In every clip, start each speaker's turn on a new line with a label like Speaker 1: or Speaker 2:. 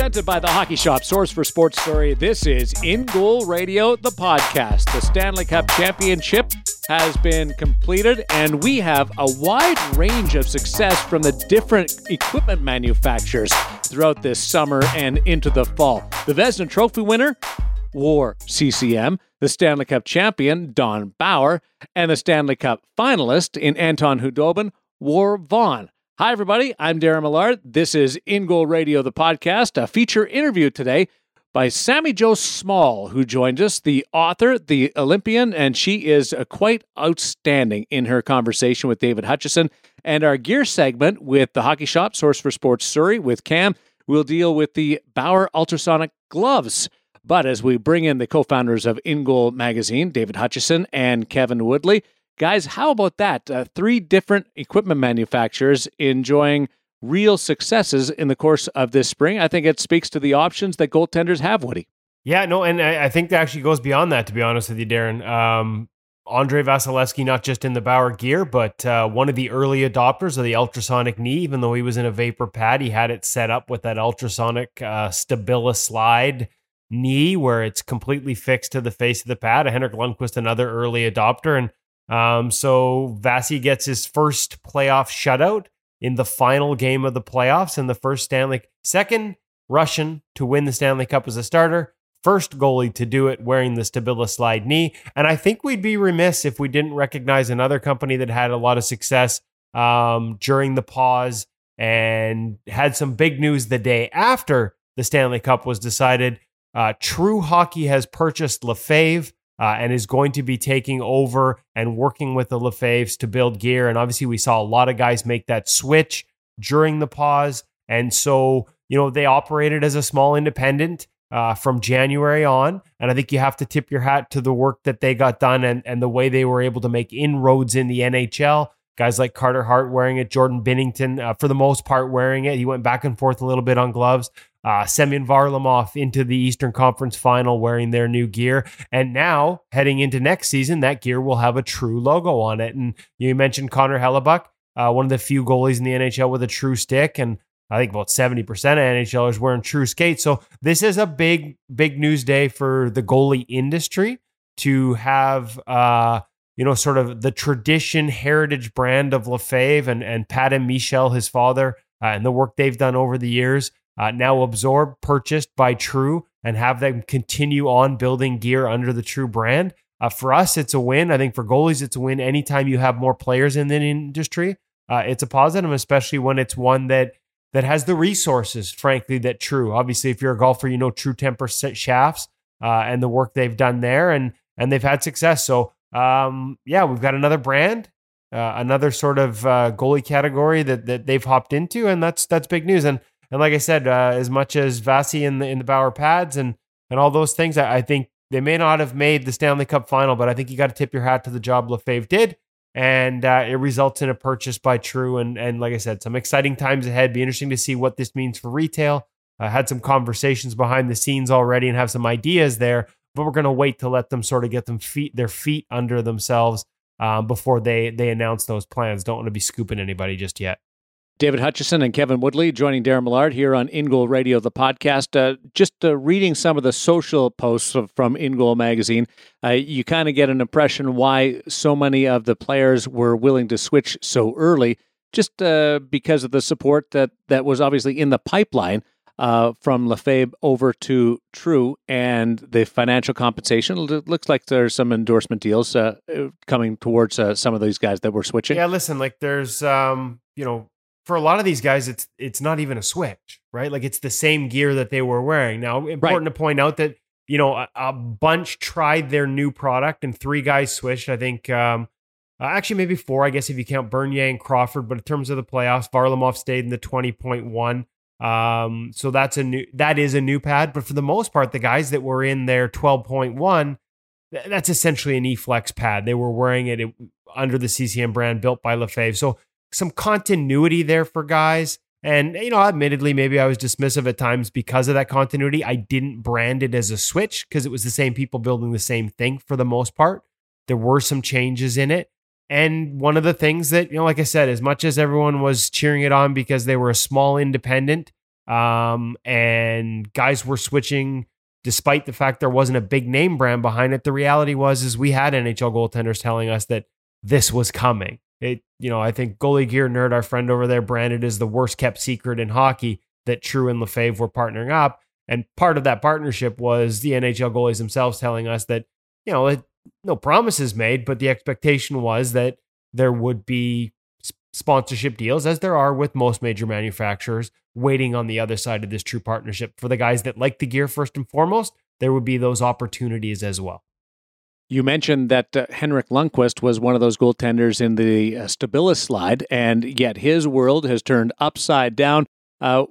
Speaker 1: Presented by the Hockey Shop, source for sports Surrey. This is In Goal Radio, the podcast. The Stanley Cup Championship has been completed, and we have a wide range of success from the different equipment manufacturers throughout this summer and into the fall. The Vezina Trophy winner War CCM, the Stanley Cup champion, Don Bauer, and the Stanley Cup finalist in Anton Khudobin, War Vaughn. Hi, everybody. I'm Darren Millard. This is In Goal Radio, the podcast, a feature interview today by Sami Jo Small, who joined us, the author, the Olympian, and she is quite outstanding in her conversation with David Hutchison. And our gear segment with the Hockey Shop, Source for Sports Surrey, with Cam, we'll deal with the Bauer Ultrasonic gloves. But as we bring in the co founders of In Goal Magazine, David Hutchison and Kevin Woodley, Guys, how about that? Uh, three different equipment manufacturers enjoying real successes in the course of this spring. I think it speaks to the options that goaltenders have, Woody.
Speaker 2: Yeah, no, and I, I think that actually goes beyond that, to be honest with you, Darren. Um, Andrei Vasilevskiy, not just in the Bauer gear, but uh, one of the early adopters of the ultrasonic knee, even though he was in a vapor pad, he had it set up with that ultrasonic uh, Stabilis slide knee where it's completely fixed to the face of the pad. Henrik Lundqvist, another early adopter. And um, so Vasi gets his first playoff shutout in the final game of the playoffs and the first Stanley, second Russian to win the Stanley Cup as a starter, first goalie to do it wearing the Stabilis slide knee. And I think we'd be remiss if we didn't recognize another company that had a lot of success um, during the pause and had some big news the day after the Stanley Cup was decided. Uh, True Hockey has purchased Lefebvre uh, and is going to be taking over and working with the Lefebvres to build gear. And obviously, we saw a lot of guys make that switch during the pause. And so, you know, they operated as a small independent uh, from January on. And I think you have to tip your hat to the work that they got done and, and the way they were able to make inroads in the NHL. Guys like Carter Hart wearing it, Jordan Binnington, uh, for the most part, wearing it. He went back and forth a little bit on gloves uh, Semyon Varlamov into the Eastern Conference final wearing their new gear. And now, heading into next season, that gear will have a true logo on it. And you mentioned Connor Hellebuyck, uh, one of the few goalies in the NHL with a true stick. And I think about 70% of NHLers wearing true skates. So this is a big, big news day for the goalie industry to have, uh, you know, sort of the tradition heritage brand of Lefebvre and, and Pat and Michel, his father, uh, and the work they've done over the years uh, now absorbed, purchased by True, and have them continue on building gear under the True brand. Uh, for us, it's a win. I think for goalies, it's a win. Anytime you have more players in the industry, uh, it's a positive, especially when it's one that that has the resources, frankly, that True. Obviously, if you're a golfer, you know True Temper shafts uh, and the work they've done there, and and they've had success. So, um, yeah, we've got another brand, uh, another sort of uh, goalie category that that they've hopped into, and that's that's big news. And and like I said, uh, as much as Vasi in the in the Bauer pads and and all those things, I, I, think they may not have made the Stanley Cup final, but I think you got to tip your hat to the job Lefebvre did, and uh, it results in a purchase by True. And and like I said, some exciting times ahead. Be interesting to see what this means for retail. I had some conversations behind the scenes already and have some ideas there, but we're going to wait to let them sort of get them feet their feet under themselves um, before they they announce those plans. Don't want to be scooping anybody just yet.
Speaker 1: David Hutchison and Kevin Woodley joining Darren Millard here on In Goal Radio, the podcast. Uh, just uh, reading some of the social posts from In Goal Magazine, uh, you kind of get an impression why so many of the players were willing to switch so early, just uh, because of the support that, that was obviously in the pipeline uh, from Lefebvre over to True and the financial compensation. It looks like there's some endorsement deals uh, coming towards some of these guys that were switching.
Speaker 2: Yeah, listen, like there's, um, you know, for a lot of these guys, it's it's not even a switch, right? Like it's the same gear that they were wearing. Now, important right. to point out that you know a, a, bunch tried their new product and three guys switched. I think um, uh, actually maybe four, I guess if you count Bernier and Crawford. But in terms of the playoffs, Varlamov stayed in the twenty point one. Um, so that's a new that is a new pad. But for the most part, the guys that were in their twelve point one. That's essentially an E-Flex pad. They were wearing it, it under the CCM brand built by Lefebvre. So some continuity there for guys. And, you know, admittedly, maybe I was dismissive at times because of that continuity. I didn't brand it as a switch because it was the same people building the same thing for the most part. There were some changes in it. And one of the things that, you know, like I said, as much as everyone was cheering it on because they were a small independent, Um, and guys were switching despite the fact there wasn't a big name brand behind it. The reality was is we had NHL goaltenders telling us that this was coming. It, you know, I think goalie gear nerd, our friend over there, branded as the worst kept secret in hockey that True and Lefebvre were partnering up. And part of that partnership was the NHL goalies themselves telling us that, you know, it, no promises made, but the expectation was that there would be sponsorship deals, as there are with most major manufacturers, waiting on the other side of this true partnership. For the guys that like the gear first and foremost, there would be those opportunities as well.
Speaker 1: You mentioned that uh, Henrik Lundqvist was one of those goaltenders in the uh, Stabilis slide, and yet his world has turned upside down. Uh,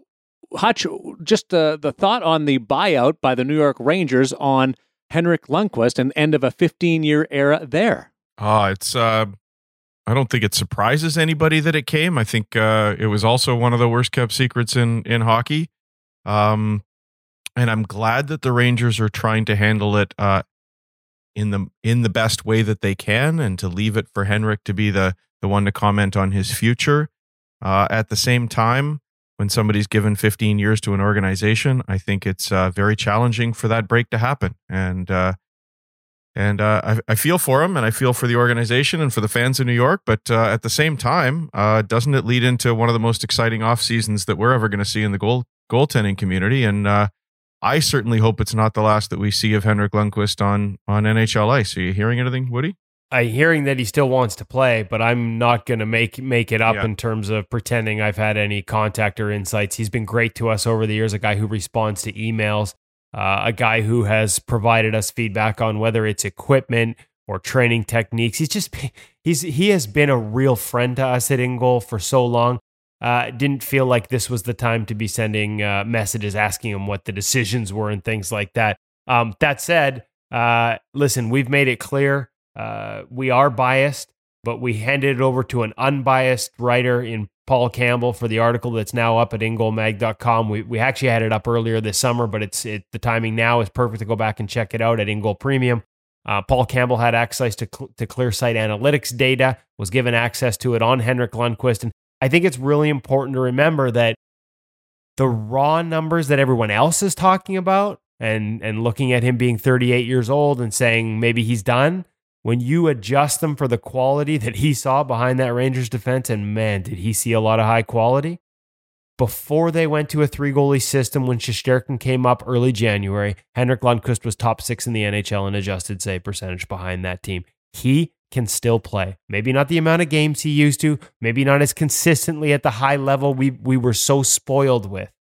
Speaker 1: Hutch, just uh, the thought on the buyout by the New York Rangers on Henrik Lundqvist and end of a 15 year era there.
Speaker 3: Oh, it's uh, I don't think it surprises anybody that it came. I think uh, it was also one of the worst kept secrets in in hockey. Um, and I'm glad that the Rangers are trying to handle it uh, in the in the best way that they can, and to leave it for Henrik to be the the one to comment on his future. Uh, at the same time, when somebody's given 15 years to an organization, I think it's uh, very challenging for that break to happen. And uh, and uh, I, I, feel for him and I feel for the organization and for the fans in New York. But uh, at the same time, uh, doesn't it lead into one of the most exciting off seasons that we're ever going to see in the goal goaltending community? And uh, I certainly hope it's not the last that we see of Henrik Lundqvist on on NHL ice. Are you hearing anything, Woody?
Speaker 2: I'm hearing that he still wants to play, but I'm not going to make make it up yeah. in terms of pretending I've had any contact or insights. He's been great to us over the years, a guy who responds to emails uh, a guy who has provided us feedback on whether it's equipment or training techniques. He's just he's he has been a real friend to us at InGoal for so long. Uh, didn't feel like this was the time to be sending uh, messages asking him what the decisions were and things like that. Um, that said, uh, listen, we've made it clear uh, we are biased, but we handed it over to an unbiased writer in Paul Campbell for the article that's now up at ingoalmag.com. We, we actually had it up earlier this summer, but it's it, the timing now is perfect to go back and check it out at InGoal Premium. Uh, Paul Campbell had access to, to ClearSight Analytics data, was given access to it on Henrik Lundqvist. And I think it's really important to remember that the raw numbers that everyone else is talking about and, and looking at him being 38 years old and saying maybe he's done, when you adjust them for the quality that he saw behind that Rangers defense, and man, did he see a lot of high quality. Before they went to a three goalie system, when Shesterkin came up early January, Henrik Lundqvist was top six in the NHL in adjusted save percentage behind that team. He can still play. Maybe not the amount of games he used to, maybe not as consistently at the high level we, we were so spoiled with,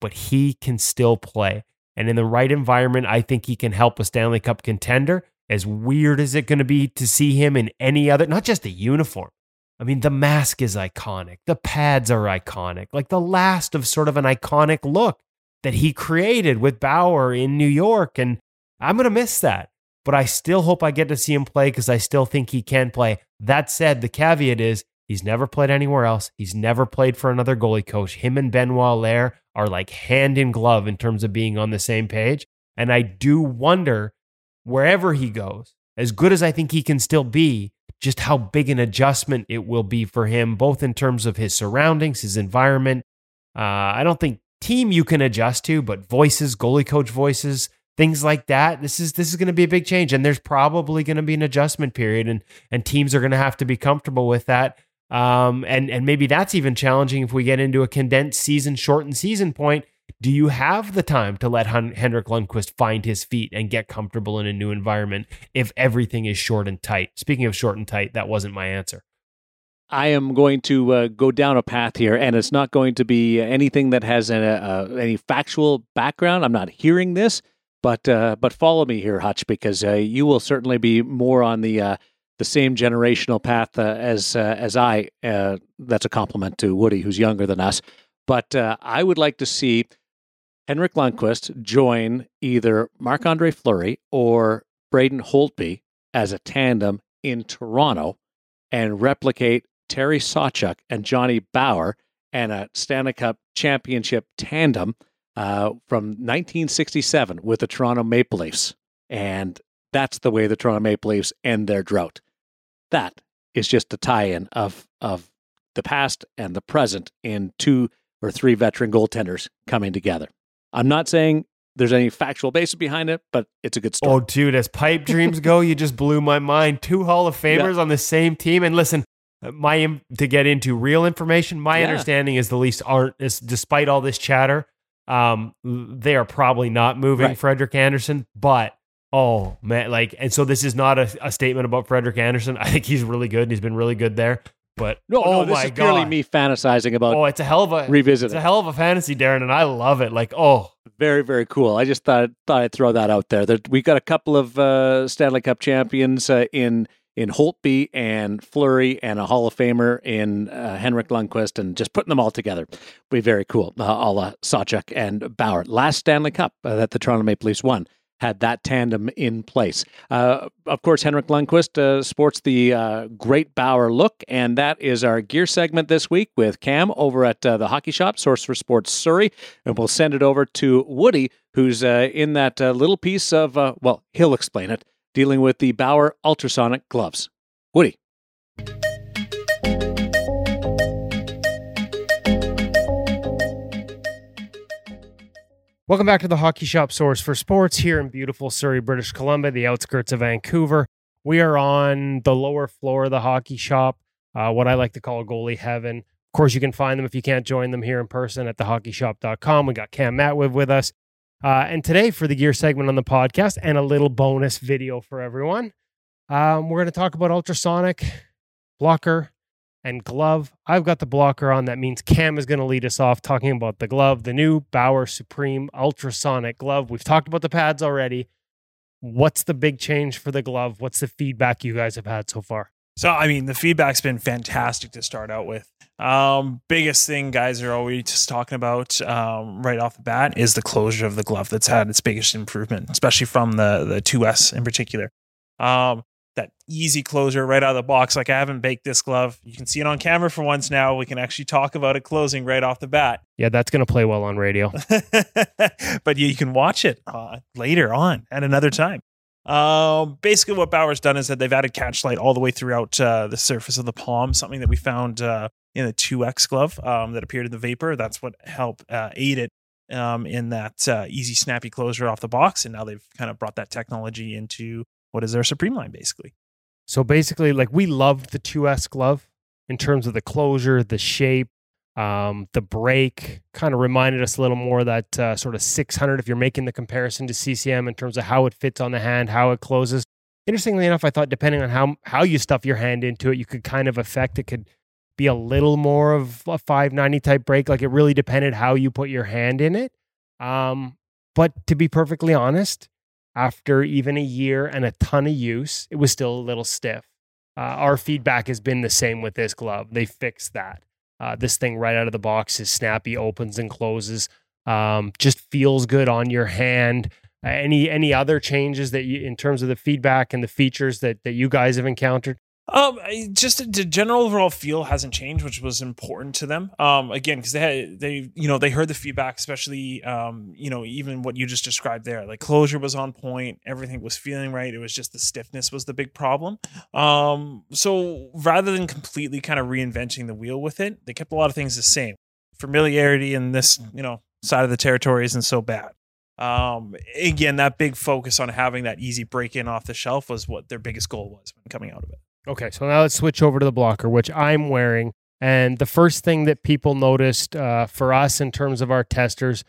Speaker 2: but he can still play. And in the right environment, I think he can help a Stanley Cup contender as weird as it going to be to see him in any other, not just the uniform. I mean, the mask is iconic. The pads are iconic. Like the last of sort of an iconic look that he created with Bauer in New York. And I'm going to miss that. But I still hope I get to see him play because I still think he can play. That said, the caveat is he's never played anywhere else. He's never played for another goalie coach. Him and Benoit Allaire are like hand in glove in terms of being on the same page. And I do wonder wherever he goes, as good as I think he can still be, just how big an adjustment it will be for him, both in terms of his surroundings, his environment. Uh, I don't think team you can adjust to, but voices, goalie coach voices, things like that. This is this is going to be a big change, and there's probably going to be an adjustment period, and and teams are going to have to be comfortable with that. Um, and and maybe that's even challenging if we get into a condensed season, shortened season point do you have the time to let Hen- Henrik Lundqvist find his feet and get comfortable in a new environment if everything is short and tight? Speaking of short and tight, that wasn't my answer.
Speaker 1: I am going to uh, go down a path here, and it's not going to be anything that has a, uh, any factual background. I'm not hearing this, but uh, but follow me here, Hutch, because uh, you will certainly be more on the uh, the same generational path uh, as as I. that's a compliment to Woody, who's younger than us. But I would like to see Henrik Lundqvist join either Marc Andre Fleury or Braden Holtby as a tandem in Toronto and replicate Terry Sawchuk and Johnny Bower and a Stanley Cup championship tandem uh, from 1967 with the Toronto Maple Leafs. And that's the way the Toronto Maple Leafs end their drought. That is just a tie in of, of the past and the present in two or three veteran goaltenders coming together. I'm not saying there's any factual basis behind it, but it's a good story.
Speaker 2: Oh, dude, as pipe dreams go, you just blew my mind. Two Hall of Famers yeah. on the same team. And listen, my to get into real information, my yeah. understanding is the Leafs aren't, is, despite all this chatter, um, they are probably not moving right. Frederik Andersen. But oh man, like, and so this is not a, a, statement about Frederik Andersen. I think he's really good and he's been really good there. But
Speaker 1: no,
Speaker 2: oh
Speaker 1: no, this
Speaker 2: my
Speaker 1: is purely me fantasizing about.
Speaker 2: Oh, it's a hell of a
Speaker 1: revisit.
Speaker 2: It's a hell of a fantasy, Darren, and I love it. Like, oh,
Speaker 1: very very cool. I just thought thought I'd throw that out there. That we got a couple of uh, Stanley Cup champions uh, in in Holtby and Fleury and a Hall of Famer in uh, Henrik Lundqvist, and just putting them all together would be very cool. Uh, a la and Bower. Last Stanley Cup uh, that the Toronto Maple Leafs won had that tandem in place. Uh, of course, Henrik Lundqvist uh, sports the uh, great Bauer look, and that is our gear segment this week with Cam over at uh, the Hockey Shop, Source for Sports Surrey, and we'll send it over to Woody, who's uh, in that uh, little piece of, well, he'll explain it, dealing with the Bauer ultrasonic gloves. Woody.
Speaker 2: Welcome back to the Hockey Shop Source for Sports here in beautiful Surrey, British Columbia, the outskirts of Vancouver. We are on the lower floor of the hockey shop, uh, what I like to call goalie heaven. Of course, you can find them if you can't join them here in person at thehockeyshop.com. We got Cam Matwiv with us. Uh, and today, for the gear segment on the podcast and a little bonus video for everyone, um, we're going to talk about ultrasonic blocker and glove. I've got the blocker on. That means Cam is going to lead us off talking about the glove, the new Bauer Supreme Ultrasonic glove. We've talked about the pads already. What's the big change for the glove? What's the feedback you guys have had so far?
Speaker 4: So, I mean, the feedback's been fantastic to start out with. Um, biggest thing guys are always just talking about um, right off the bat is the closure of the glove. That's had its biggest improvement, especially from the the 2S in particular. Um, that easy closure right out of the box. Like I haven't baked this glove. You can see it on camera for once now. We can actually talk about it closing right off the bat.
Speaker 2: Yeah, that's going to play well on radio.
Speaker 4: but you can watch it uh, later on at another time. Um, basically, what Bauer's done is that they've added catch light all the way throughout uh, the surface of the palm, something that we found uh, in the 2X glove um, that appeared in the Vapor. That's what helped uh, aid it um, in that uh, easy, snappy closure off the box. And now they've kind of brought that technology into what is their Supreme line basically.
Speaker 2: So basically, like we loved the 2S glove in terms of the closure, the shape, um, the break. Kind of reminded us a little more that uh, sort of 600 if you're making the comparison to CCM in terms of how it fits on the hand, how it closes. Interestingly enough, I thought depending on how how you stuff your hand into it, you could kind of affect it could be a little more of a 590 type break. Like it really depended how you put your hand in it. Um, but to be perfectly honest, after even a year and a ton of use, it was still a little stiff. Uh, our feedback has been the same with this glove. They fixed that. Uh, this thing right out of the box is snappy, opens and closes. Um, just feels good on your hand. Uh, any any other changes that you in terms of the feedback and the features that that you guys have encountered?
Speaker 4: Um, just the general overall feel hasn't changed, which was important to them. Um, again, because they had they you know they heard the feedback, especially um you know even what you just described there. Like closure was on point, everything was feeling right. It was just the stiffness was the big problem. Um, so rather than completely kind of reinventing the wheel with it, they kept a lot of things the same. Familiarity in this you know side of the territory isn't so bad. Um, again, that big focus on having that easy break in off the shelf was what their biggest goal was when coming out of it.
Speaker 2: Okay, so now let's switch over to the blocker, which I'm wearing. And the first thing that people noticed uh, for us in terms of our testers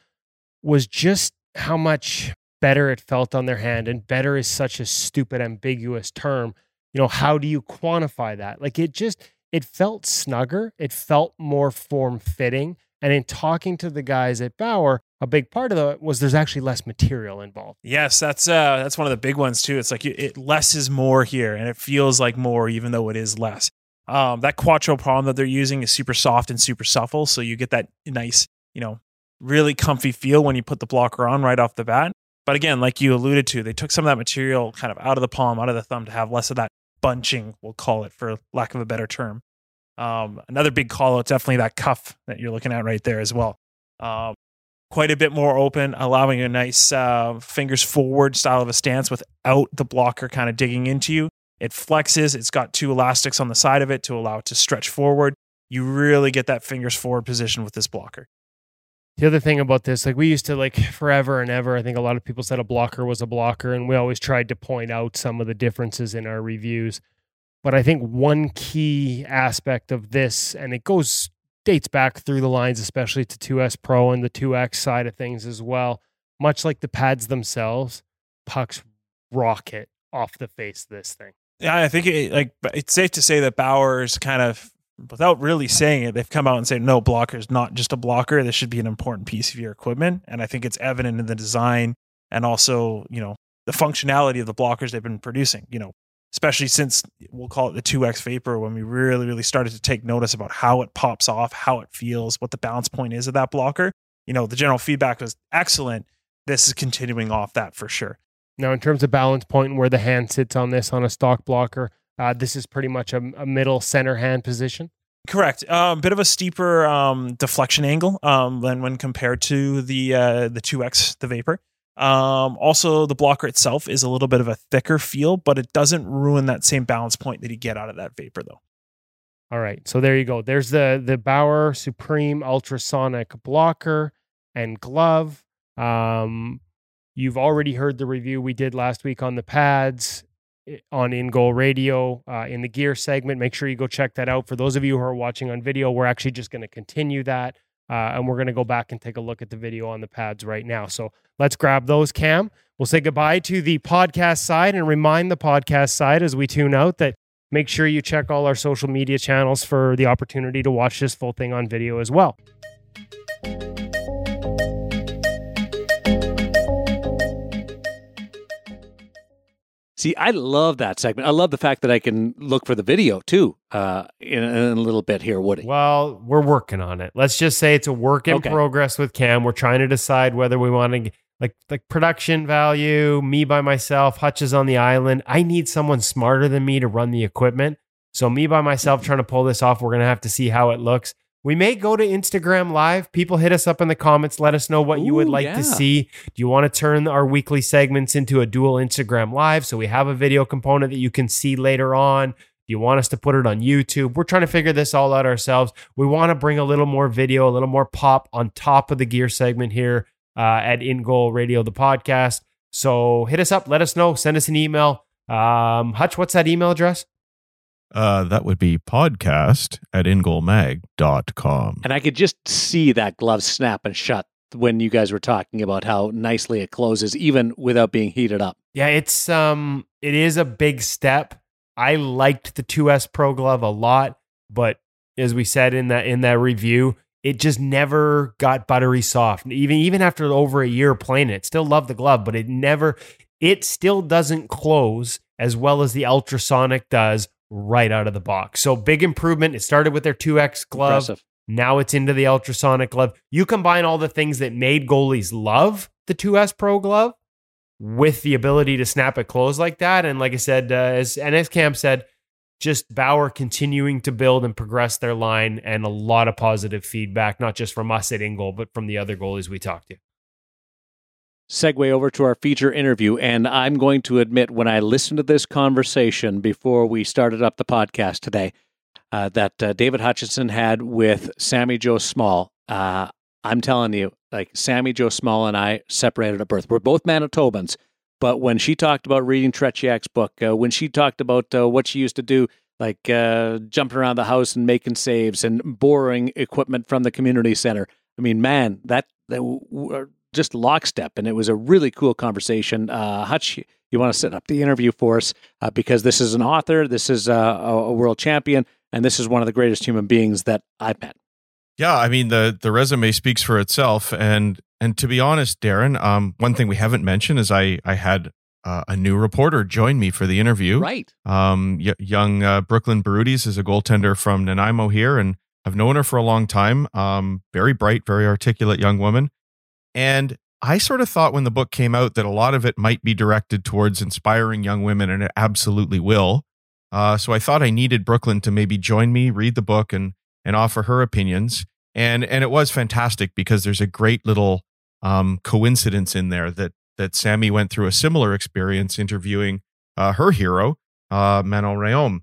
Speaker 2: was just how much better it felt on their hand. And better is such a stupid, ambiguous term. You know, how do you quantify that? Like it just, it felt snugger. It felt more form fitting. And in talking to the guys at Bauer, a big part of it was there's actually less material involved.
Speaker 4: Yes, that's uh, that's one of the big ones too. It's like it, less is more here, and it feels like more even though it is less. Um, that Quattro palm that they're using is super soft and super supple, so you get that nice, you know, really comfy feel when you put the blocker on right off the bat. But again, like you alluded to, they took some of that material kind of out of the palm, out of the thumb to have less of that bunching, we'll call it for lack of a better term. Um, another big call out, definitely that cuff that you're looking at right there as well. Um, quite a bit more open, allowing a nice uh, fingers forward style of a stance without the blocker kind of digging into you. It flexes. It's got two elastics on the side of it to allow it to stretch forward. You really get that fingers forward position with this blocker.
Speaker 2: the other thing about this, like we used to like forever and ever, I think a lot of people said a blocker was a blocker, and we always tried to point out some of the differences in our reviews. But I think one key aspect of this, and it goes dates back through the lines, especially to 2S Pro and the 2X side of things as well. Much like the pads themselves, pucks rocket off the face of this thing.
Speaker 4: Yeah, I think it, like it's safe to say that Bauer's kind of without really saying it, they've come out and said no, blocker is not just a blocker. This should be an important piece of your equipment, and I think it's evident in the design and also you know the functionality of the blockers they've been producing. You know, especially since we'll call it the 2x vapor when we really really started to take notice about how it pops off how it feels what the balance point is of that blocker you know the general feedback was excellent this is continuing off that for sure
Speaker 2: now in terms of balance point and where the hand sits on this on a stock blocker uh, this is pretty much a, a middle center hand position
Speaker 4: Correct. A um, bit of a steeper um, deflection angle um, than when compared to the uh, the 2X, the Vapor. Um, also, the blocker itself is a little bit of a thicker feel, but it doesn't ruin that same balance point that you get out of that vapor, though.
Speaker 2: All right, so there you go. There's the the Bauer Supreme Ultrasonic blocker and glove. Um, you've already heard the review we did last week on the pads on In Goal Radio uh, in the gear segment. Make sure you go check that out. For those of you who are watching on video, we're actually just going to continue that. Uh, and we're going to go back and take a look at the video on the pads right now. So let's grab those, Cam. We'll say goodbye to the podcast side and remind the podcast side as we tune out that make sure you check all our social media channels for the opportunity to watch this full thing on video as well.
Speaker 1: See, I love that segment. I love the fact that I can look for the video too uh, in, in a little bit here, Woody.
Speaker 2: Well, we're working on it. Let's just say it's a work in
Speaker 1: Okay.
Speaker 2: progress with Cam. We're trying to decide whether we want to like like production value, me by myself, Hutch is on the island. I need someone smarter than me to run the equipment. So me by myself trying to pull this off, we're gonna have to see how it looks. We may go to Instagram live. People hit us up in the comments. Let us know what you would like
Speaker 1: yeah.
Speaker 2: to see. Do you want to turn our weekly segments into a dual Instagram live so we have a video component that you can see later on? Do you want us to put it on YouTube? We're trying to figure this all out ourselves. We want to bring a little more video, a little more pop on top of the gear segment here uh, at In Goal Radio, the podcast. So hit us up, let us know, send us an email. Um, Hutch, what's that email address?
Speaker 3: Uh, that would be podcast at ingoalmag.com.
Speaker 1: And I could just see that glove snap and shut when you guys were talking about how nicely it closes, even without being heated up.
Speaker 2: Yeah, it's um it is a big step. I liked the 2S Pro glove a lot, but as we said in that in that review, it just never got buttery soft. Even even after over a year playing it, still love the glove, but it never it still doesn't close as well as the ultrasonic does right out of the box. So big improvement. It started with their 2X glove.
Speaker 1: Impressive.
Speaker 2: Now it's into the ultrasonic glove. You combine all the things that made goalies love the 2S Pro glove with the ability to snap it closed like that. And like I said, uh, as and as Cam said, just Bauer continuing to build and progress their line and a lot of positive feedback, not just from us at Ingoal, but from the other goalies we talked to.
Speaker 1: Segue over to our feature interview. And I'm going to admit, when I listened to this conversation before we started up the podcast today, uh, that uh, David Hutchison had with Sami Jo Small, uh, I'm telling you, like Sami Jo Small and I separated at birth. We're both Manitobans, but when she talked about reading Tretiak's book, uh, when she talked about uh, what she used to do, like uh, jumping around the house and making saves and borrowing equipment from the community center, I mean, man, that, that just lockstep, and it was a really cool conversation. Uh, Hutch, you want to set up the interview for us uh, because this is an author, this is uh, a, a world champion, and this is one of the greatest human beings that I've met.
Speaker 3: Yeah, I mean the the resume speaks for itself, and and to be honest, Darren, um, one thing we haven't mentioned is I I had uh, a new reporter join me for the interview.
Speaker 1: Right.
Speaker 3: Um, y- young uh, Brooklyn Barudis is a goaltender from Nanaimo here, and I've known her for a long time. Um, very bright, very articulate young woman. And I sort of thought when the book came out that a lot of it might be directed towards inspiring young women, and it absolutely will. Uh, so I thought I needed Brooklyn to maybe join me, read the book, and and offer her opinions. And and it was fantastic because there's a great little um, coincidence in there that that Sami went through a similar experience interviewing uh, her hero, uh, Manon Rhéaume.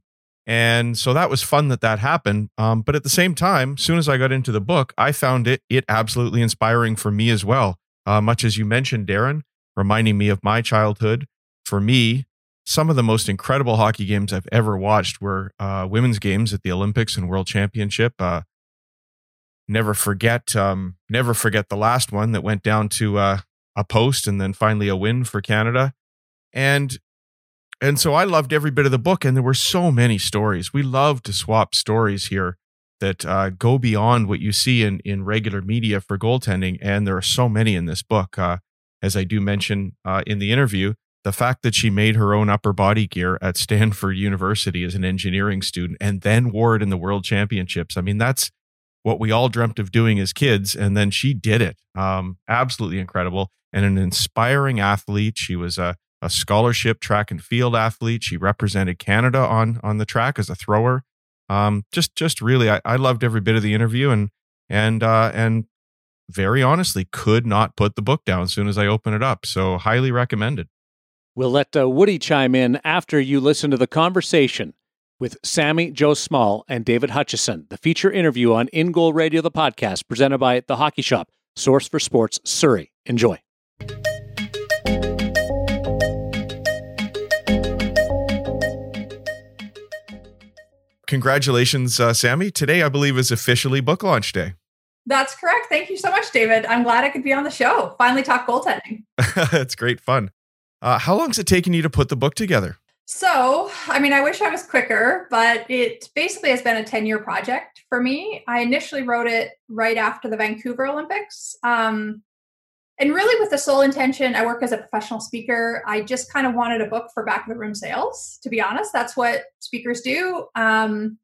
Speaker 3: And so that was fun that that happened. Um, but at the same time, soon as I got into the book, I found it it absolutely inspiring for me as well. Uh, much as you mentioned, Darren, reminding me of my childhood. For me, some of the most incredible hockey games I've ever watched were uh, women's games at the Olympics and World Championship. Uh, never forget, um, never forget the last one that went down to uh, a post and then finally a win for Canada. And and so I loved every bit of the book, and there were so many stories. We love to swap stories here that uh, go beyond what you see in in regular media for goaltending, and there are so many in this book. Uh, as I do mention uh, in the interview, the fact that she made her own upper body gear at Stanford University as an engineering student and then wore it in the World Championships. I mean, that's what we all dreamt of doing as kids, and then she did it. Um, absolutely incredible and an inspiring athlete. She was a a scholarship track and field athlete. She represented Canada on on the track as a thrower. Um, just just really, I, I loved every bit of the interview and and uh, and very honestly could not put the book down as soon as I open it up. So highly recommended.
Speaker 1: We'll let uh, Woody chime in after you listen to the conversation with Sami Jo Small and David Hutchison, the feature interview on In Goal Radio, the podcast presented by The Hockey Shop, source for sports, Surrey. Enjoy.
Speaker 3: Congratulations, uh, Sami. Today, I believe, is officially book launch day.
Speaker 5: That's correct. Thank you so much, David. I'm glad I could be on the show. Finally, talk goaltending.
Speaker 3: it's great fun. Uh, how long has it taken you to put the book together?
Speaker 5: So, I mean, I wish I was quicker, but it basically has been a 10 year project for me. I initially wrote it right after the Vancouver Olympics. Um, and really, with the sole intention, I work as a professional speaker. I just kind of wanted a book for back of the room sales, to be honest. That's what speakers do. Um,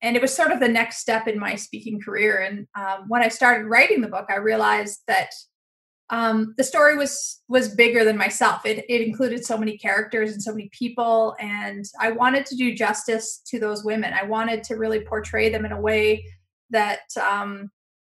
Speaker 5: and it was sort of the next step in my speaking career. And um, when I started writing the book, I realized that um, the story was was bigger than myself. It, it included so many characters and so many people, and I wanted to do justice to those women. I wanted to really portray them in a way that um,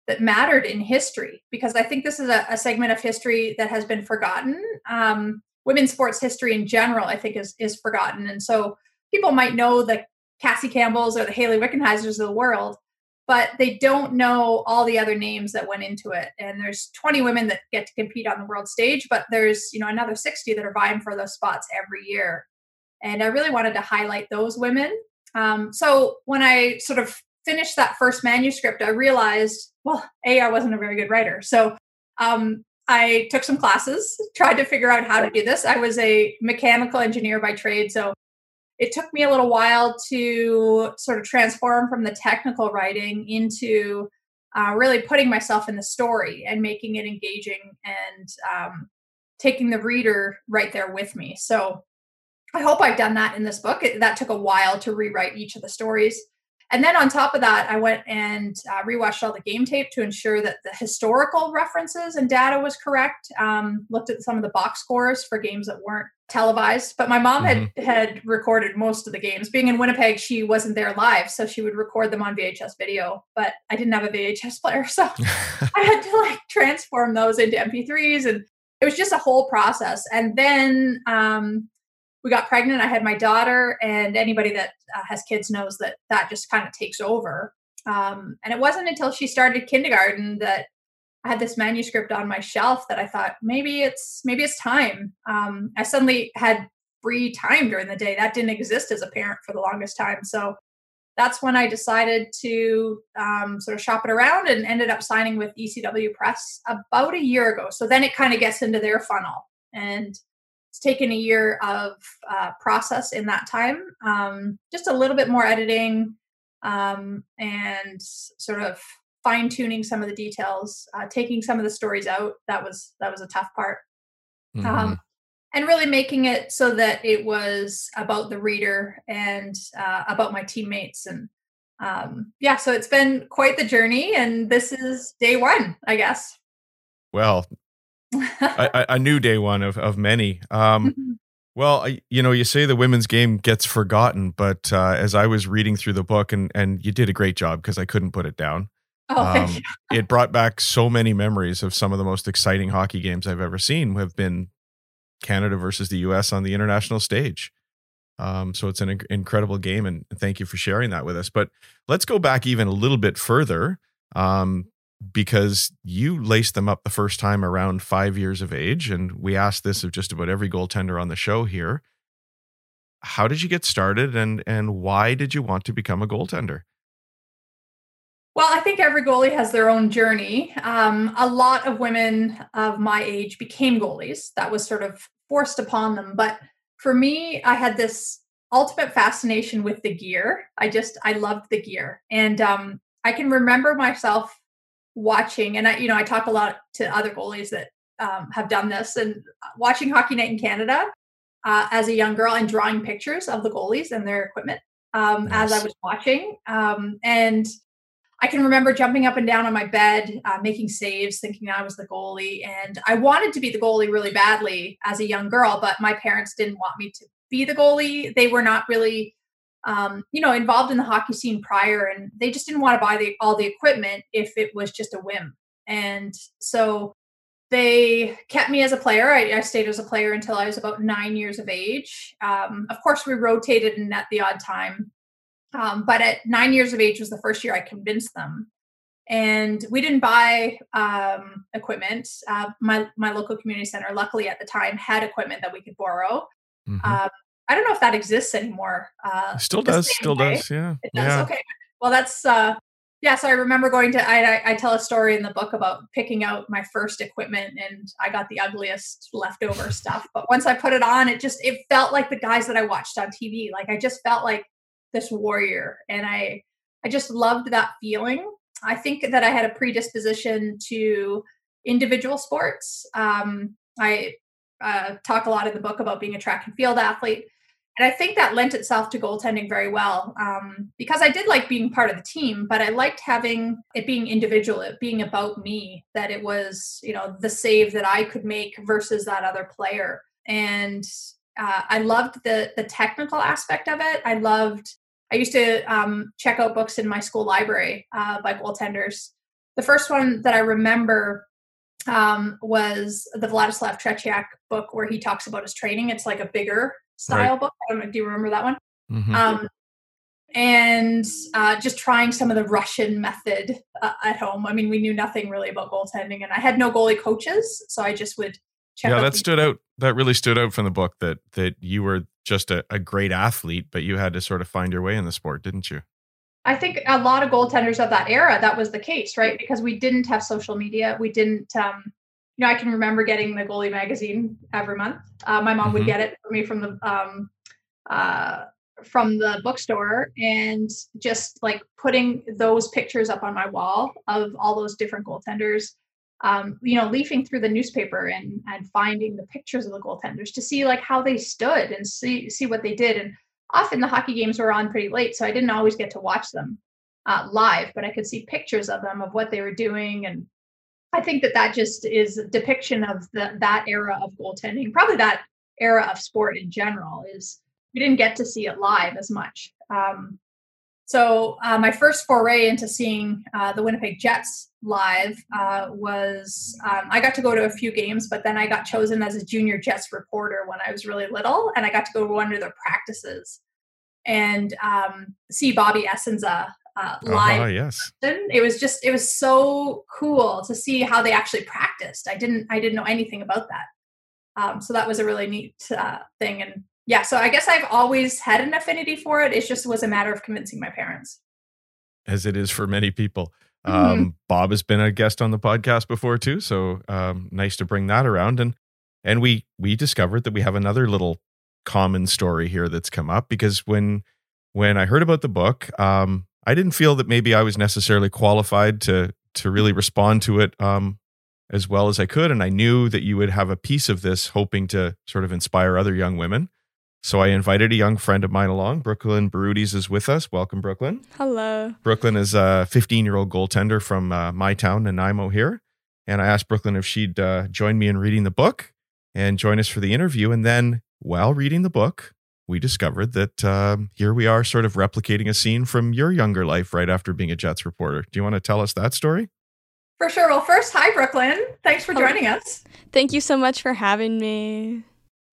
Speaker 5: that mattered in history because I think this is a, a segment of history that has been forgotten. Um, women's sports history in general, I think, is is forgotten, and so people might know the Cassie Campbells or the Hayley Wickenheisers of the world, but they don't know all the other names that went into it. And there's 20 women that get to compete on the world stage, but there's you know another 60 that are vying for those spots every year. And I really wanted to highlight those women. Um, so when I sort of finished that first manuscript, I realized, well, A, I wasn't a very good writer. So um, I took some classes, tried to figure out how to do this. I was a mechanical engineer by trade. So it took me a little while to sort of transform from the technical writing into uh, really putting myself in the story and making it engaging and um, taking the reader right there with me. So I hope I've done that in this book. It, that took a while to rewrite each of the stories. And then on top of that, I went and uh, rewatched all the game tape to ensure that the historical references and data was correct. Um, looked at some of the box scores for games that weren't televised, but my mom mm-hmm. had had recorded most of the games. Being in Winnipeg, she wasn't there live, so she would record them on VHS video. But I didn't have a VHS player, so I had to like transform those into MP3s, and it was just a whole process. And then um, we got pregnant. I had my daughter, and anybody that uh, has kids knows that that just kind of takes over. Um, and it wasn't until she started kindergarten that I had this manuscript on my shelf that I thought maybe it's maybe it's time. Um, I suddenly had free time during the day that didn't exist as a parent for the longest time. So that's when I decided to um, sort of shop it around and ended up signing with ECW Press about a year ago. So then it kind of gets into their funnel and it's taken a year of uh, process in that time um, just a little bit more editing um, and sort of fine tuning some of the details uh, taking some of the stories out that was that was a tough part um, mm-hmm. um, and really making it so that it was about the reader and uh, about my teammates and um, yeah so it's been quite the journey and this is day one i guess
Speaker 3: well a, a, new day one of of many. Um, well, I, you know, you say the women's game gets forgotten, but uh, as I was reading through the book, and and you did a great job because I couldn't put it down. Oh, um, it brought back so many memories of some of the most exciting hockey games I've ever seen. Have been Canada versus the U.S. on the international stage. Um, so it's an inc- incredible game, and thank you for sharing that with us. But let's go back even a little bit further, um, because you laced them up the first time around five years of age, and we asked this of just about every goaltender on the show here. How did you get started, and and why did you want to become a goaltender?
Speaker 5: Well, I think every goalie has their own journey. Um, a lot of women of my age became goalies. That was sort of forced upon them. But for me, I had this ultimate fascination with the gear. I just I loved the gear, and um, I can remember myself watching. And I, you know, I talk a lot to other goalies that um, have done this, and watching Hockey Night in Canada uh, as a young girl and drawing pictures of the goalies and their equipment um, nice. as I was watching, um, and I can remember jumping up and down on my bed, uh, making saves, thinking I was the goalie. And I wanted to be the goalie really badly as a young girl, but my parents didn't want me to be the goalie. They were not really, um, you know, involved in the hockey scene prior, and they just didn't want to buy the, all the equipment if it was just a whim. And so they kept me as a player. I, I, stayed as a player until I was about nine years of age. Um, of course, we rotated in at the odd time. Um, but at nine years of age was the first year I convinced them. And we didn't buy um, equipment. Uh, my my local community center, luckily at the time, had equipment that we could borrow. Mm-hmm. Um, I don't know if that exists anymore.
Speaker 3: Uh, still does, still way. does, yeah.
Speaker 5: It does. Yeah. Okay. Well, that's uh, yeah. So I remember going to. I, I, I tell a story in the book about picking out my first equipment, and I got the ugliest leftover stuff. But once I put it on, it just it felt like the guys that I watched on TV. Like I just felt like this warrior and i i just loved that feeling i think that i had a predisposition to individual sports um, i uh, talk a lot in the book about being a track and field athlete and i think that lent itself to goaltending very well um, because i did like being part of the team but i liked having it being individual it being about me that it was you know the save that i could make versus that other player and uh, I loved the the technical aspect of it. I loved I used to um, check out books in my school library uh, by goaltenders. The first one that I remember um, was the Vladislav Tretiak book where he talks about his training. It's like a bigger style right. book. I don't know. Do you remember that one? Mm-hmm. Um, and uh, just trying some of the Russian method uh, at home. I mean, we knew nothing really about goaltending, and I had no goalie coaches, so I just would
Speaker 3: check. Yeah, that stood out. That really stood out from the book that that you were just a, a great athlete, but you had to sort of find your way in the sport, didn't you?
Speaker 5: I think a lot of goaltenders of that era, that was the case, right? Because we didn't have social media. We didn't, um, you know, I can remember getting the goalie magazine every month. Uh, my mom mm-hmm. would get it for me from the, um, uh, from the bookstore and just like putting those pictures up on my wall of all those different goaltenders um, you know, leafing through the newspaper and and finding the pictures of the goaltenders to see like how they stood and see see what they did. And often the hockey games were on pretty late, so I didn't always get to watch them uh, live, but I could see pictures of them of what they were doing. And I think that that just is a depiction of the, that era of goaltending, probably that era of sport in general. Is we didn't get to see it live as much. Um, so uh, my first foray into seeing uh, the Winnipeg Jets live uh, was um, I got to go to a few games, but then I got chosen as a junior Jets reporter when I was really little, and I got to go to one of their practices and um, see Bobby Essensa uh, live.
Speaker 3: Uh-huh, yes,
Speaker 5: it was just it was so cool to see how they actually practiced. I didn't I didn't know anything about that, um, so that was a really neat uh, thing and yeah, so I guess I've always had an affinity for it. It just was a matter of convincing my parents.
Speaker 3: As it is for many people. Mm-hmm. Um, Bob has been a guest on the podcast before too, so um, nice to bring that around. And and we we discovered that we have another little common story here that's come up because when when I heard about the book, um, I didn't feel that maybe I was necessarily qualified to to really respond to it um, as well as I could, and I knew that you would have a piece of this, hoping to sort of inspire other young women. So I invited a young friend of mine along. Brooklyn Barutis is with us. Welcome, Brooklyn.
Speaker 6: Hello.
Speaker 3: Brooklyn is a 15 year old goaltender from uh, my town, Nanaimo, here. And I asked Brooklyn if she'd uh, join me in reading the book and join us for the interview. And then while reading the book, we discovered that um, here we are sort of replicating a scene from your younger life right after being a Jets reporter. Do you want to tell us that story?
Speaker 5: For sure. Well, first, hi, Brooklyn. Thanks for joining us.
Speaker 6: Thank you so much for having me.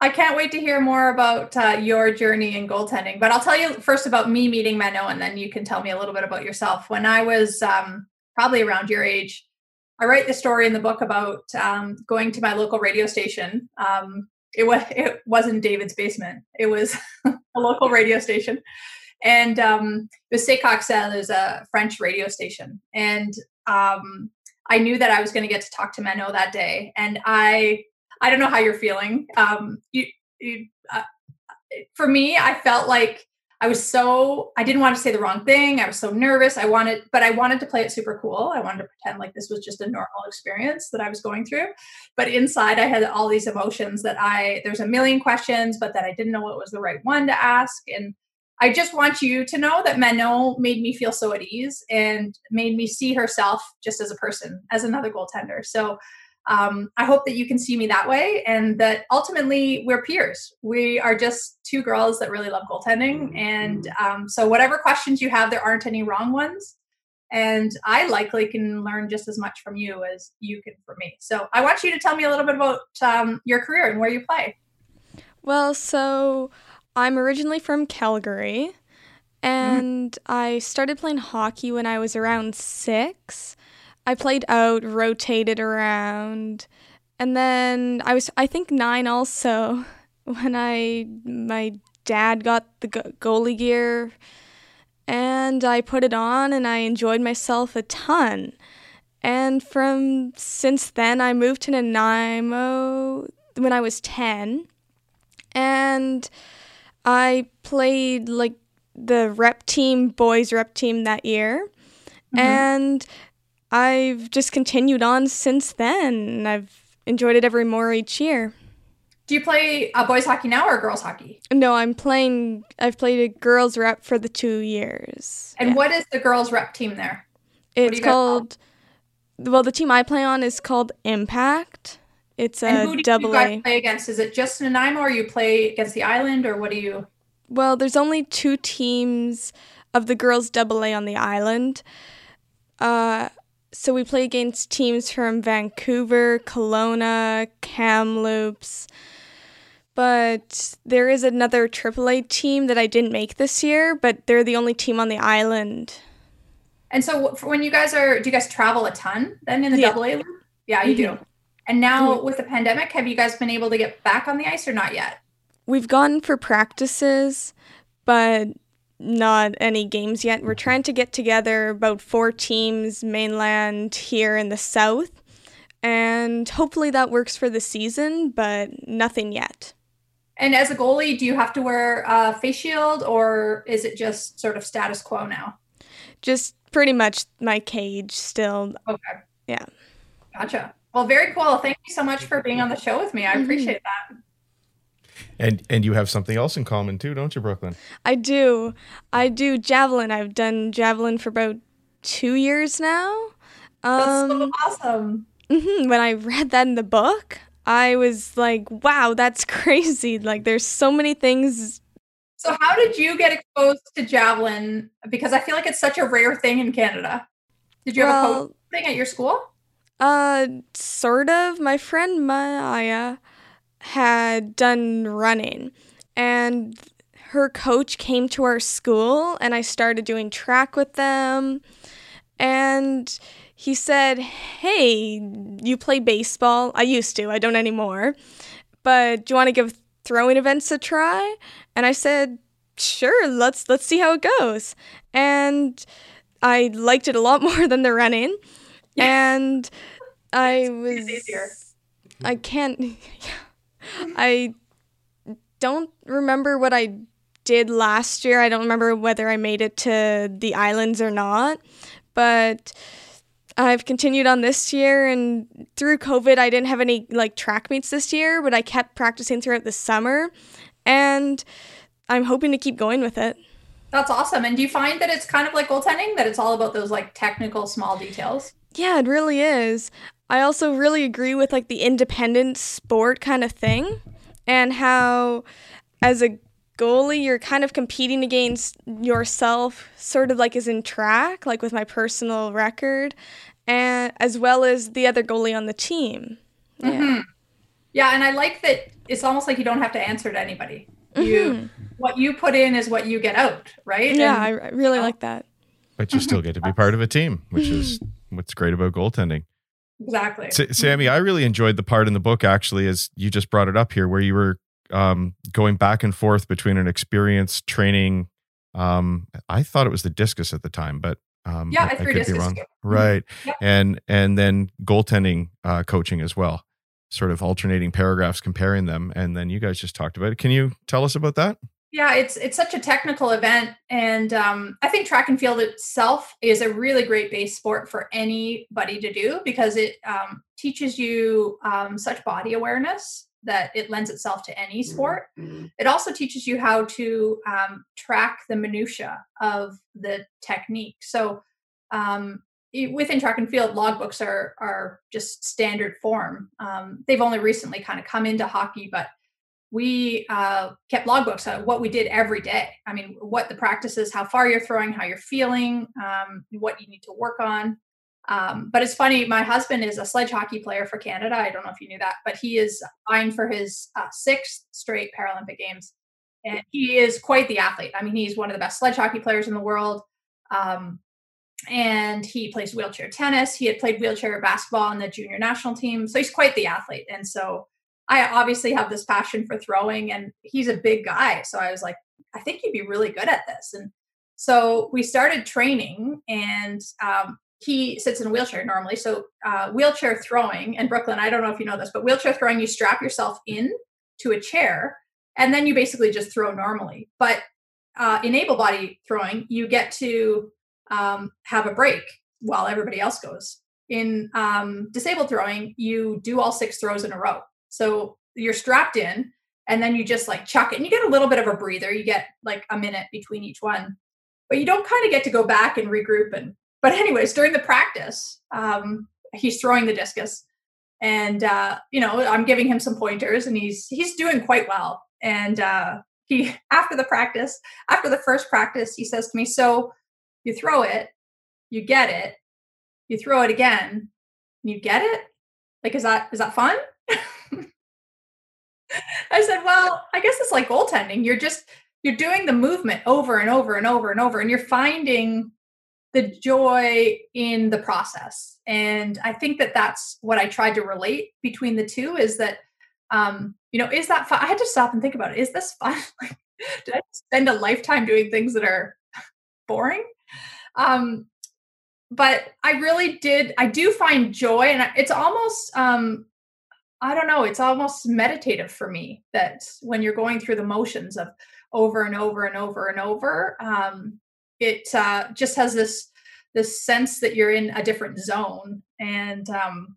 Speaker 5: I can't wait to hear more about uh, your journey in goaltending. But I'll tell you first about me meeting Manon, and then you can tell me a little bit about yourself. When I was um, probably around your age, I write the story in the book about um, going to my local radio station. Um, it was it wasn't David's basement; it was a local radio station, and um, was C'est is a French radio station, and um, I knew that I was going to get to talk to Manon that day, and I I don't know how you're feeling. Um, you, you uh, for me, I felt like I was so I didn't want to say the wrong thing. I was so nervous. I wanted, but I wanted to play it super cool. I wanted to pretend like this was just a normal experience that I was going through. But inside, I had all these emotions that I there's a million questions, but that I didn't know what was the right one to ask. And I just want you to know that Manon made me feel so at ease and made me see herself just as a person, as another goaltender. So um, I hope that you can see me that way and that ultimately we're peers. We are just two girls that really love goaltending. And um, so, whatever questions you have, there aren't any wrong ones. And I likely can learn just as much from you as you can from me. So, I want you to tell me a little bit about um, your career and where you play.
Speaker 6: Well, so I'm originally from Calgary. Mm-hmm. And mm-hmm. I started playing hockey when I was around six. I played out, rotated around, and then I was I think nine also when I my dad got the goalie gear and I put it on and I enjoyed myself a ton. And from since then I moved to Nanaimo when I was 10 and I played like the rep team boys rep team that year. Mm-hmm. And I've just continued on since then. I've enjoyed it every more each year.
Speaker 5: Do you play uh, boys hockey now or girls hockey?
Speaker 6: No, I'm playing. I've played a girls rep for the two years.
Speaker 5: And yeah. what is the girls rep team there?
Speaker 6: It's called. Well, the team I play on is called Impact. It's a
Speaker 5: and who do
Speaker 6: double
Speaker 5: you guys play against? Is it just Nanaimo, or you play against the island, or what do you?
Speaker 6: Well, there's only two teams of the girls double A on the island. Uh, so we play against teams from Vancouver, Kelowna, Kamloops. But there is another AAA team that I didn't make this year, but they're the only team on the island.
Speaker 5: And so when you guys are, do you guys travel a ton then in the yeah. AA league? Yeah, you mm-hmm. do. And now mm-hmm. with the pandemic, have you guys been able to get back on the ice or not yet?
Speaker 6: We've gone for practices, but not any games yet. We're trying to get together about four teams mainland here in the south, and hopefully that works for the season, but nothing yet.
Speaker 5: And as a goalie, do you have to wear a face shield or is it just sort of status quo now?
Speaker 6: Just pretty much my cage still.
Speaker 5: Okay.
Speaker 6: Yeah.
Speaker 5: Gotcha. Well, very cool. Thank you so much for being on the show with me. I mm-hmm. appreciate that.
Speaker 3: And and you have something else in common too, don't you, Brooklyn?
Speaker 6: I do. I do javelin. I've done javelin for about two years now.
Speaker 5: Um, That's so um, awesome.
Speaker 6: Mm-hmm. When I read that in the book, I was like, "Wow, that's crazy!" Like, there's so many things.
Speaker 5: So, how did you get exposed to javelin? Because I feel like it's such a rare thing in Canada. Did you well, have a coach thing at your school?
Speaker 6: Uh, sort of. My friend Maya had done running and her coach came to our school and I started doing track with them and he said, "Hey, you play baseball? I used to. I don't anymore. But do you want to give throwing events a try?" And I said, "Sure. Let's let's see how it goes." And I liked it a lot more than the running. And I was I can't I don't remember what I did last year. I don't remember whether I made it to the islands or not, but I've continued on this year and through COVID I didn't have any like track meets this year, but I kept practicing throughout the summer and I'm hoping to keep going with it.
Speaker 5: That's awesome. And do you find that it's kind of like goaltending that it's all about those like technical small details?
Speaker 6: Yeah, it really is. I also really agree with like the independent sport kind of thing and how as a goalie you're kind of competing against yourself sort of like as in track like with my personal record and as well as the other goalie on the team.
Speaker 5: Yeah. Mm-hmm. Yeah, and I like that it's almost like you don't have to answer to anybody. You
Speaker 6: Mhm.
Speaker 5: what you put in is what you get out, right?
Speaker 6: Yeah,
Speaker 5: And-
Speaker 6: I really like that.
Speaker 3: But you still get to be part of a team, which is what's great about goaltending.
Speaker 5: Exactly.
Speaker 3: S- Sami, I really enjoyed the part in the book actually, as you just brought it up here, where you were um, going back and forth between an experience training. Um, I thought it was the discus at the time, but um,
Speaker 5: Yeah,
Speaker 3: I,
Speaker 5: I
Speaker 3: could be wrong.
Speaker 5: too.
Speaker 3: Right,
Speaker 5: Yep.
Speaker 3: and and then goaltending uh, coaching as well, sort of alternating paragraphs, comparing them, and then you guys just talked about it. Can you tell us about that?
Speaker 5: Yeah, it's it's such a technical event, and um, I think track and field itself is a really great base sport for anybody to do because it um, teaches you um, such body awareness that it lends itself to any sport. It also teaches you how to um, track the minutia of the technique. So um, within track and field, logbooks are are just standard form. Um, they've only recently kind of come into hockey, but we uh, kept logbooks of what we did every day. I mean, what the practices, how far you're throwing, how you're feeling, um, what you need to work on. Um, but it's funny, my husband is a sledge hockey player for Canada. I don't know if you knew that, but he is vying for his uh, sixth straight Paralympic Games. And he is quite the athlete. I mean, he's one of the best sledge hockey players in the world. Um, and he plays wheelchair tennis. He had played wheelchair basketball on the junior national team. So he's quite the athlete. And so I obviously have this passion for throwing, and he's a big guy. So I was like, I think you'd be really good at this. And so we started training, and um, he sits in a wheelchair normally. So uh, wheelchair throwing, and Brooklyn, I don't know if you know this, but wheelchair throwing, you strap yourself in to a chair, and then you basically just throw normally. But uh, in able body throwing, you get to um, have a break while everybody else goes. In um, disabled throwing, you do all six throws in a row. So you're strapped in and then you just like chuck it and you get a little bit of a breather. You get like a minute between each one, but you don't kind of get to go back and regroup. And, but anyways, during the practice, um, he's throwing the discus and, uh, you know, I'm giving him some pointers and he's, he's doing quite well. And, uh, he, after the practice, after the first practice, he says to me, so you throw it, you get it, you throw it again, you get it. Like, is that, is that fun? I said, well, I guess it's like goaltending. You're just you're doing the movement over and over and over and over, and you're finding the joy in the process. And I think that that's what I tried to relate between the two is that, um, you know, is that fun? I had to stop and think about it. Is this fun? Like, did I spend a lifetime doing things that are boring? Um, but I really did. I do find joy, and it's almost um, I don't know, it's almost meditative for me that when you're going through the motions of over and over and over and over, um, it uh, just has this this sense that you're in a different zone. And um,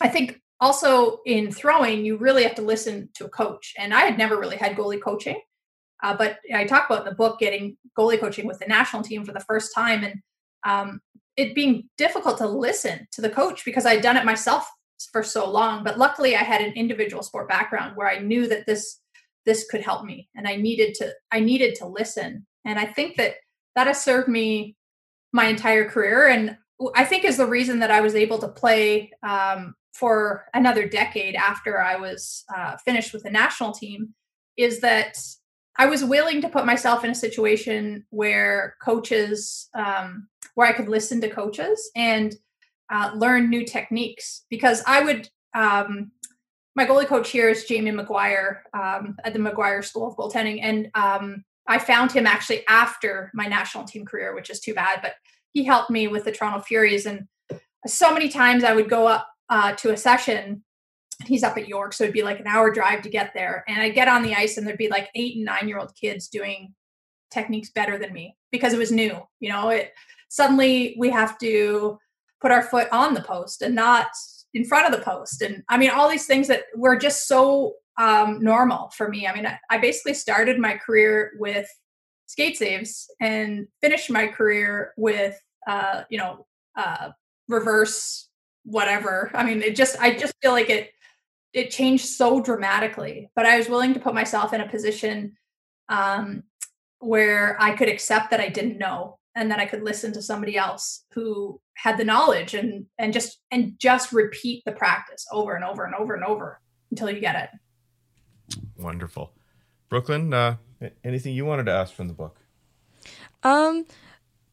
Speaker 5: I think also in throwing, you really have to listen to a coach. And I had never really had goalie coaching, uh, but I talk about in the book getting goalie coaching with the national team for the first time, and um, it being difficult to listen to the coach because I'd done it myself for so long but luckily i had an individual sport background where i knew that this this could help me and i needed to i needed to listen. And i think that that has served me my entire career and i think is the reason that i was able to play um, for another decade after i was uh, finished with the national team is that i was willing to put myself in a situation where coaches um, where i could listen to coaches and uh, learn new techniques because I would. Um, my goalie coach here is Jamie McGuire um, at the McGuire School of Goaltending, and um, I found him actually after my national team career, which is too bad. But he helped me with the Toronto Furies, and so many times I would go up uh, to a session. He's up at York, so it'd be like an hour drive to get there, and I'd get on the ice, and there'd be like eight and nine year old kids doing techniques better than me because it was new. You know, it suddenly we have to put our foot on the post and not in front of the post. And I mean, all these things that were just so um, normal for me. I mean, I, I basically started my career with skate saves and finished my career with, uh, you know, uh, reverse whatever. I mean, it just, I just feel like it, it changed so dramatically, but I was willing to put myself in a position um, where I could accept that I didn't know and that I could listen to somebody else who had the knowledge and and just and just repeat the practice over and over and over and over. until you get it.
Speaker 3: Wonderful. Brooklyn, uh, anything you wanted to ask from the book?
Speaker 6: Um,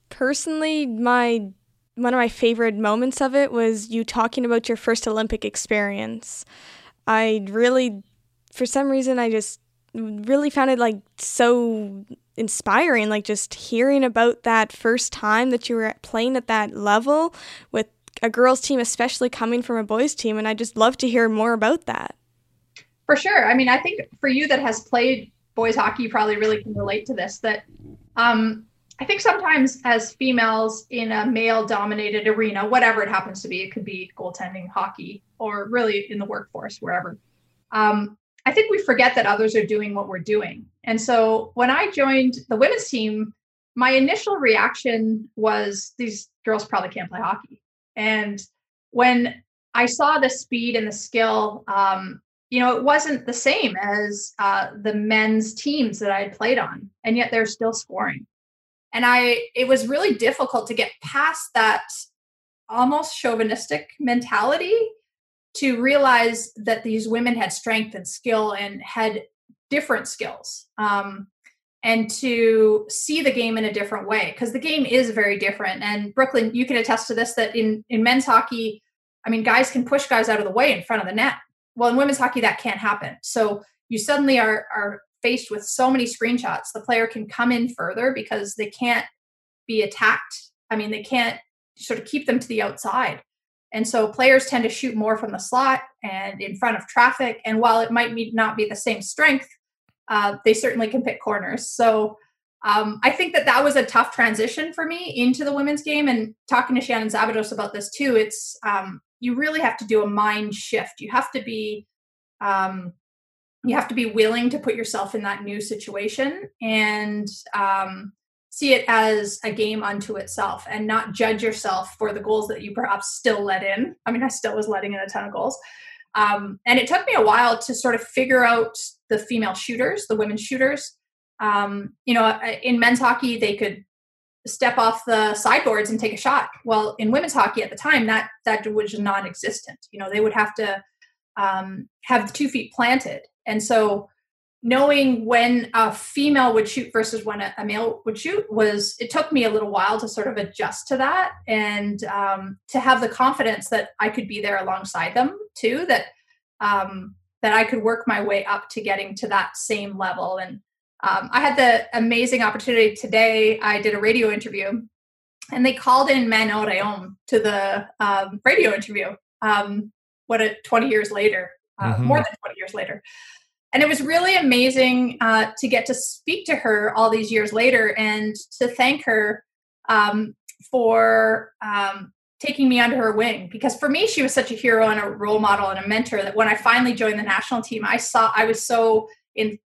Speaker 6: personally, my one of my favorite moments of it was you talking about your first Olympic experience. I really, for some reason, I just really found it like so inspiring, like just hearing about that first time that you were playing at that level with a girls' team, especially coming from a boys' team. And I just love to hear more about that.
Speaker 5: For sure. I mean, I think for you that has played boys hockey, probably really can relate to this. That um, I think sometimes as females in a male dominated arena, whatever it happens to be, it could be goaltending, hockey, or really in the workforce, wherever. Um, I think we forget that others are doing what we're doing. And so when I joined the women's team, my initial reaction was these girls probably can't play hockey. And when I saw the speed and the skill, um, you know, it wasn't the same as uh, the men's teams that I had played on, and yet they're still scoring and i it was really difficult to get past that almost chauvinistic mentality to realize that these women had strength and skill and had different skills um, and to see the game in a different way because the game is very different and brooklyn you can attest to this that in in men's hockey i mean guys can push guys out of the way in front of the net well in women's hockey that can't happen so you suddenly are are faced with so many screenshots, the player can come in further because they can't be attacked. I mean, they can't sort of keep them to the outside. And so players tend to shoot more from the slot and in front of traffic. And while it might be, not be the same strength, uh, they certainly can pick corners. So um, I think that that was a tough transition for me into the women's game. And talking to Shannon Szabados about this too, it's um, you really have to do a mind shift. You have to be um, you have to be willing to put yourself in that new situation and um, see it as a game unto itself and not judge yourself for the goals that you perhaps still let in. I mean, I still was letting in a ton of goals. Um, and it took me a while to sort of figure out the female shooters, the women shooters. Um, you know, in men's hockey, they could step off the sideboards and take a shot. Well, in women's hockey at the time, that that was non-existent. You know, they would have to um, have the two feet planted and so knowing when a female would shoot versus when a, male would shoot was it took me a little while to sort of adjust to that and um, to have the confidence that I could be there alongside them too that um, that I could work my way up to getting to that same level and um, I had the amazing opportunity today I did a radio interview and they called in Manon Rhéaume to the um, radio interview um, what a 20 years later uh, mm-hmm. more than 20 years later. And it was really amazing uh, to get to speak to her all these years later and to thank her um, for um, taking me under her wing. Because for me, she was such a hero and a role model and a mentor that when I finally joined the national team, I saw I was so in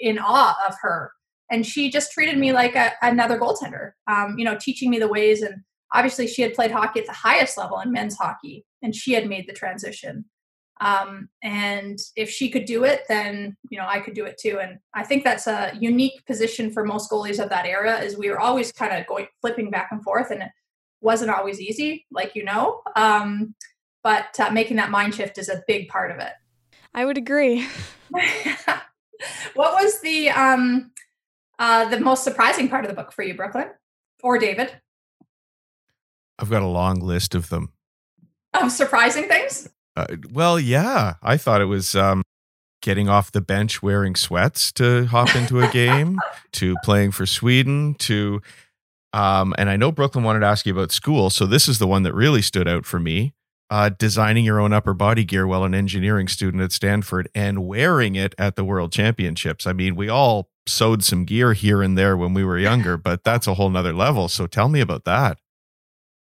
Speaker 5: in awe of her. And she just treated me like a, another goaltender, um, you know, teaching me the ways. And obviously, she had played hockey at the highest level in men's hockey, and she had made the transition. Um, and if she could do it, then you know I could do it too. And I think that's a unique position for most goalies of that era. Is we were always kind of going flipping back and forth, and it wasn't always easy, like you know. Um, but uh, making that mind shift is a big part of it.
Speaker 6: I would agree.
Speaker 5: what was the um, uh, the most surprising part of the book for you, Brooklyn or David?
Speaker 3: I've got a long list of them.
Speaker 5: Of surprising things?
Speaker 3: Uh, well, yeah, I thought it was um, getting off the bench wearing sweats to hop into a game, to playing for Sweden, to um, and I know Brooklyn wanted to ask you about school, so this is the one that really stood out for me. Uh, designing your own upper body gear while an engineering student at Stanford and wearing it at the World Championships. I mean, we all sewed some gear here and there when we were younger, but that's a whole nother level. So tell me about that.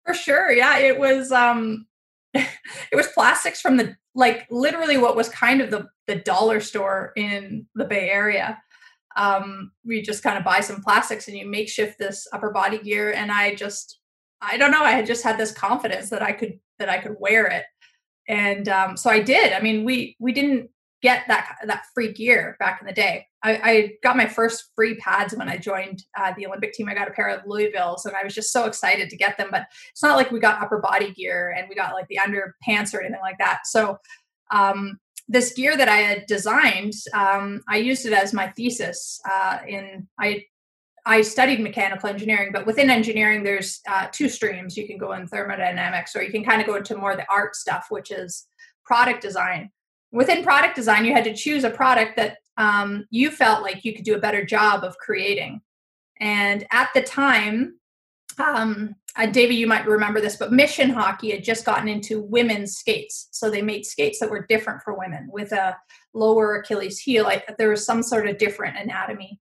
Speaker 5: For sure. Yeah, it was um it was plastics from the like literally what was kind of the the dollar store in the Bay Area. Um, we just kind of buy some plastics and you makeshift this upper body gear. And I just, I don't know, I had just had this confidence that I could that I could wear it, and um, so I did. I mean, we we didn't get that that free gear back in the day. I, I got my first free pads when I joined uh, the Olympic team. I got a pair of Louisville's, and I was just so excited to get them. But it's not like we got upper body gear and we got like the underpants or anything like that. So um, this gear that I had designed, um, I used it as my thesis. Uh, in I I studied mechanical engineering, but within engineering, there's uh, two streams. You can go in thermodynamics, or you can kind of go into more the art stuff, which is product design. Within product design, you had to choose a product that um, you felt like you could do a better job of creating. And at the time, um, uh, David, you might remember this, but Mission Hockey had just gotten into women's skates. So they made skates that were different for women with a lower Achilles heel. Like there was some sort of different anatomy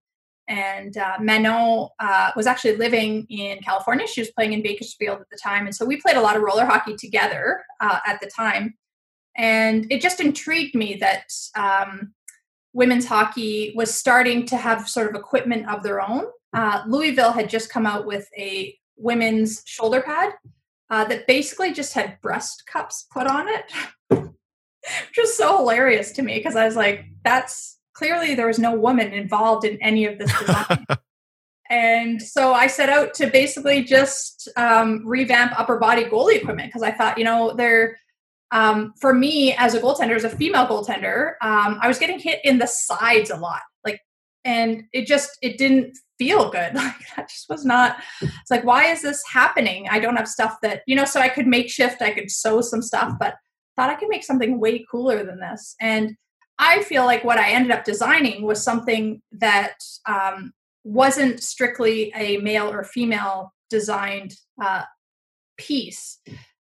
Speaker 5: and uh, Manon uh, was actually living in California. She was playing in Bakersfield at the time, and so we played a lot of roller hockey together uh, at the time. And it just intrigued me that um, women's hockey was starting to have sort of equipment of their own. Uh, Louisville had just come out with a women's shoulder pad uh, that basically just had breast cups put on it, which was so hilarious to me because I was like, "That's." clearly there was no woman involved in any of this design. and so I set out to basically just um, revamp upper body goalie equipment because I thought, you know, there, um, for me as a goaltender, as a female goaltender, um, I was getting hit in the sides a lot, like, and it just it didn't feel good. Like that just was not. It's like, why is this happening? I don't have stuff that you know. So I could make shift, I could sew some stuff, but thought I could make something way cooler than this, and I feel like what I ended up designing was something that um, wasn't strictly a male or female designed uh, piece.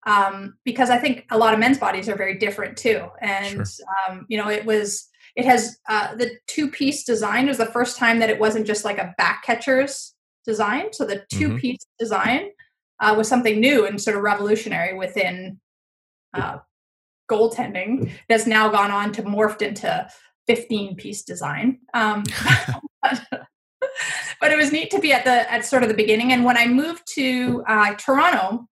Speaker 5: Um, because I think a lot of men's bodies are very different too. And, sure. um, you know, it was, it has uh, the two piece design was the first time that it wasn't just like a back catcher's design. So the two mm-hmm. piece design uh, was something new and sort of revolutionary within uh, goaltending That's now gone on to morphed into 15 piece design. Um, but, but, it was neat to be at the at sort of the beginning. And when I moved to uh, Toronto,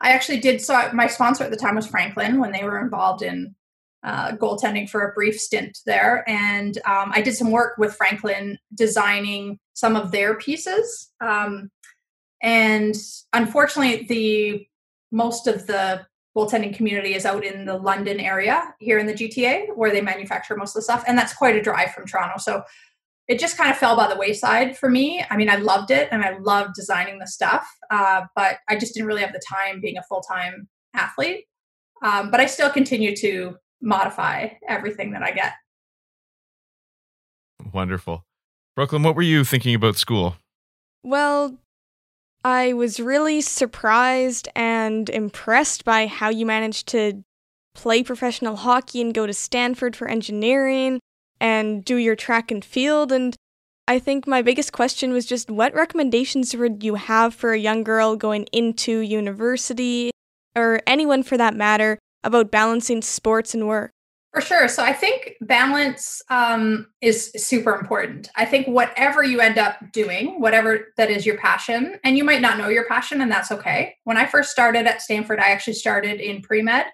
Speaker 5: I actually did. So my sponsor at the time was Franklin when they were involved in uh, goaltending for a brief stint there, and um, I did some work with Franklin designing some of their pieces. Um, and unfortunately, the most of the goaltending community is out in the London area here in the GTA where they manufacture most of the stuff. And that's quite a drive from Toronto. So it just kind of fell by the wayside for me. I mean, I loved it and I loved designing the stuff, uh, but I just didn't really have the time being a full time athlete. Um, but I still continue to modify everything that I get.
Speaker 3: Wonderful. Brooklyn, what were you thinking about school?
Speaker 6: Well, I was really surprised and impressed by how you managed to play professional hockey and go to Stanford for engineering and do your track and field. And I think my biggest question was just what recommendations would you have for a young girl going into university, or anyone for that matter, about balancing sports and work?
Speaker 5: For sure. So I think balance um, is super important. I think whatever you end up doing, whatever that is your passion, and you might not know your passion, and that's okay. When I first started at Stanford, I actually started in pre med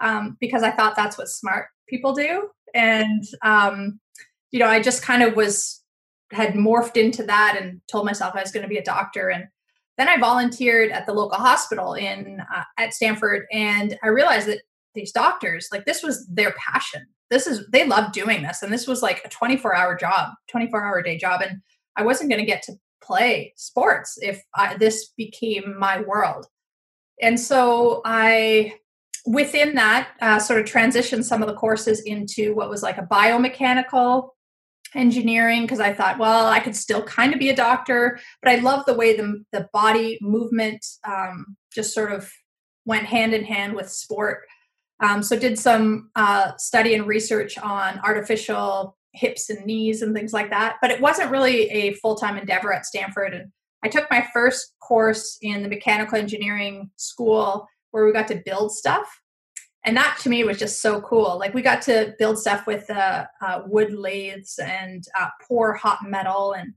Speaker 5: um, because I thought that's what smart people do. And, um, you know, I just kind of was, had morphed into that and told myself I was going to be a doctor. And then I volunteered at the local hospital in uh, at Stanford, and I realized that these doctors like this was their passion this is they love doing this and this was like a 24 hour job 24 hour day job and i wasn't going to get to play sports if I, this became my world and so i within that uh, sort of transitioned some of the courses into what was like a biomechanical engineering because i thought well i could still kind of be a doctor but i love the way the, the body movement um, just sort of went hand in hand with sport um, so did some uh, study and research on artificial hips and knees and things like that. But it wasn't really a full time endeavor at Stanford. And I took my first course in the mechanical engineering school where we got to build stuff. And that to me was just so cool. Like we got to build stuff with uh, uh, wood lathes and uh, pour hot metal and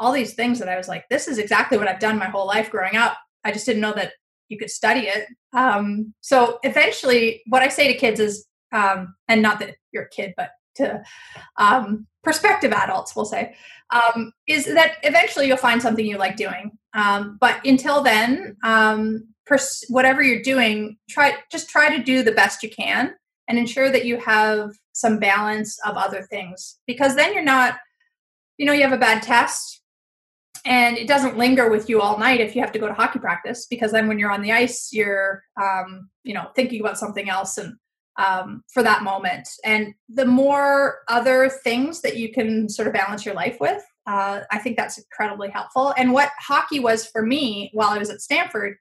Speaker 5: all these things that I was like, this is exactly what I've done my whole life growing up. I just didn't know that you could study it. Um, so eventually, what I say to kids is, um, and not that you're a kid, but to um, prospective adults, we'll say, um, is that eventually you'll find something you like doing. Um, but until then, um, pers- whatever you're doing, try just try to do the best you can and ensure that you have some balance of other things because then you're not you know you have a bad test and it doesn't linger with you all night if you have to go to hockey practice because then when you're on the ice you're um, you know thinking about something else and um, for that moment. And the more other things that you can sort of balance your life with uh, i think that's incredibly helpful and what hockey was for me while i was at stanford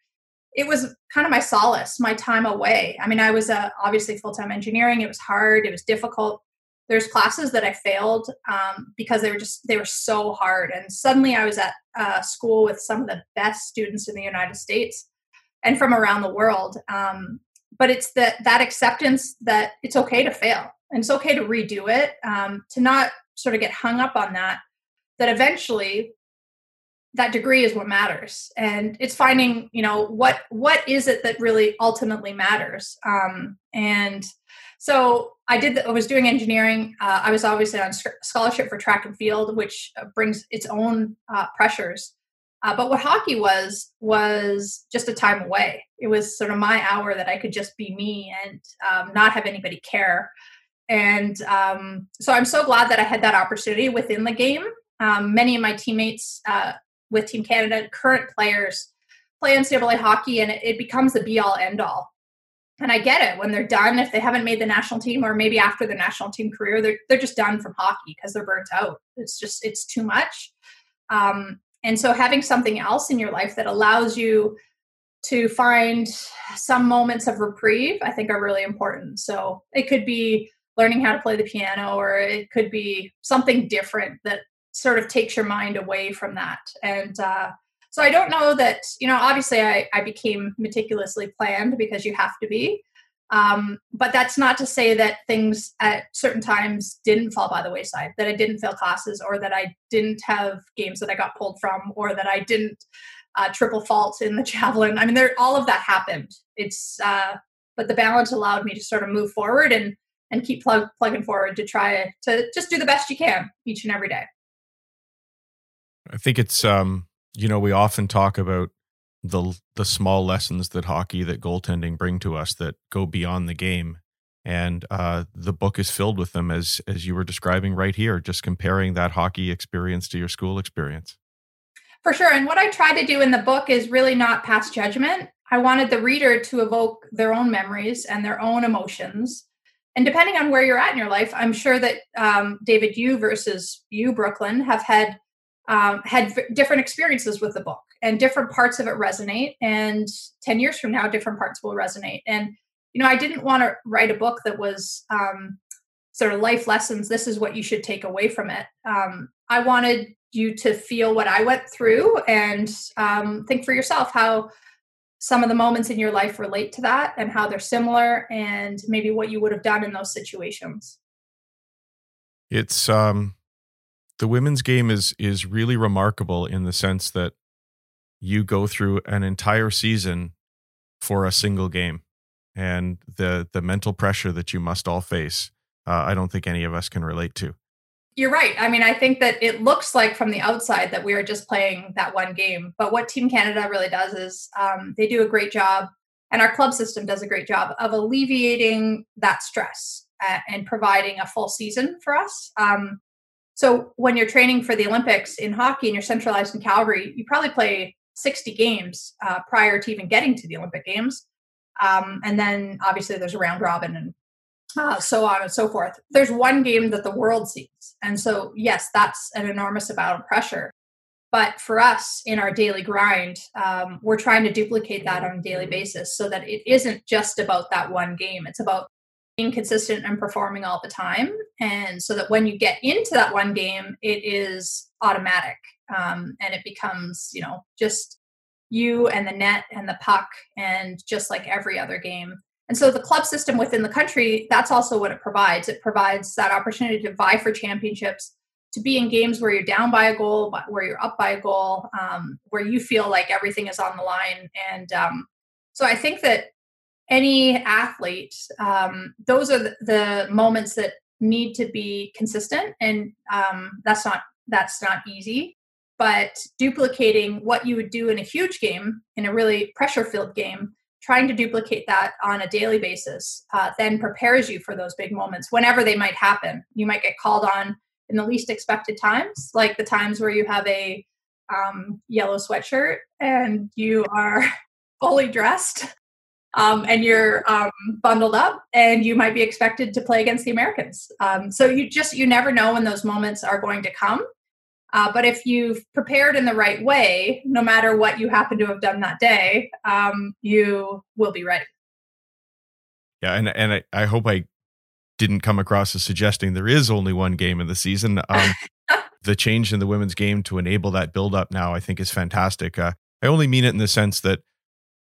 Speaker 5: it was kind of my solace my time away i mean i was uh, obviously full-time engineering it was hard it was difficult there's classes that I failed um, because they were just they were so hard. And suddenly I was at uh, school with some of the best students in the United States and from around the world. Um, but it's that that acceptance that it's okay to fail and it's okay to redo it. Um, to not sort of get hung up on that. That eventually that degree is what matters and it's finding you know what what is it that really ultimately matters um, and so I did. The, I was doing engineering. Uh, I was obviously on scholarship for track and field, which uh, brings its own uh, pressures. Uh, but what hockey was was just a time away. It was sort of my hour that I could just be me and um, not have anybody care. And um, so I'm so glad that I had that opportunity within the game. Um, many of my teammates uh, with Team Canada, current players, play NCAA hockey, and it, it becomes the be all end all and I get it when they're done, if they haven't made the national team or maybe after the national team career, they're, they're just done from hockey because they're burnt out. It's just, it's too much. Um, and so having something else in your life that allows you to find some moments of reprieve, I think are really important. So it could be learning how to play the piano or it could be something different that sort of takes your mind away from that. And, uh, so I don't know that, you know, obviously I, I became meticulously planned because you have to be. Um, but that's not to say that things at certain times didn't fall by the wayside, that I didn't fail classes or that I didn't have games that I got pulled from or that I didn't uh, triple fault in the javelin. I mean, there, all of that happened. It's, uh, but the balance allowed me to sort of move forward and, and keep plug, plugging forward to try to just do the best you can each and every day.
Speaker 3: I think it's, um, you know, we often talk about the the small lessons that hockey that goaltending bring to us that go beyond the game. And uh, the book is filled with them as as you were describing right here just comparing that hockey experience to your school experience.
Speaker 5: For sure and what i try to do in the book is really not pass judgment. I wanted the reader to evoke their own memories and their own emotions. And depending on where you're at in your life i'm sure that um, david you versus you brooklyn have had um, had v- different experiences with the book and different parts of it resonate and 10 years from now different parts will resonate. And you know i didn't want to write a book that was um, sort of life lessons this is what you should take away from it. Um, i wanted you to feel what i went through and um, think for yourself how some of the moments in your life relate to that and how they're similar and maybe what you would have done in those situations.
Speaker 3: It's um the women's game is is really remarkable in the sense that you go through an entire season for a single game and the the mental pressure that you must all face uh, i don't think any of us can relate to.
Speaker 5: You're right. I mean i think that it looks like from the outside that we are just playing that one game but what team canada really does is um, they do a great job and our club system does a great job of alleviating that stress uh, and providing a full season for us. Um, so when you're training for the Olympics in hockey and you're centralized in Calgary, you probably play 60 games uh, prior to even getting to the Olympic Games. Um, and then obviously there's a round robin and uh, so on and so forth. There's one game that the world sees. And so, yes, that's an enormous amount of pressure. But for us in our daily grind, um, we're trying to duplicate that on a daily basis so that it isn't just about that one game. It's about being consistent and performing all the time. And so that when you get into that one game, it is automatic um, and it becomes, you know, just you and the net and the puck and just like every other game. And so the club system within the country, that's also what it provides. It provides that opportunity to vie for championships, to be in games where you're down by a goal, where you're up by a goal, um, where you feel like everything is on the line. And um, so I think that any athlete, um, those are the, the, moments that need to be consistent, and um, that's not that's not easy. But duplicating what you would do in a huge game, in a really pressure-filled game, trying to duplicate that on a daily basis uh, then prepares you for those big moments whenever they might happen. You might get called on in the least expected times, like the times where you have a um, yellow sweatshirt and you are fully dressed um, and you're um, bundled up and you might be expected to play against the Americans. Um, so you just, you never know when those moments are going to come. Uh, but if you've prepared in the right way, no matter what you happen to have done that day, um, you will be ready.
Speaker 3: Yeah, and and I, I hope I didn't come across as suggesting there is only one game in the season. Um, the change in the women's game to enable that build up now, I think, is fantastic. Uh, I only mean it in the sense that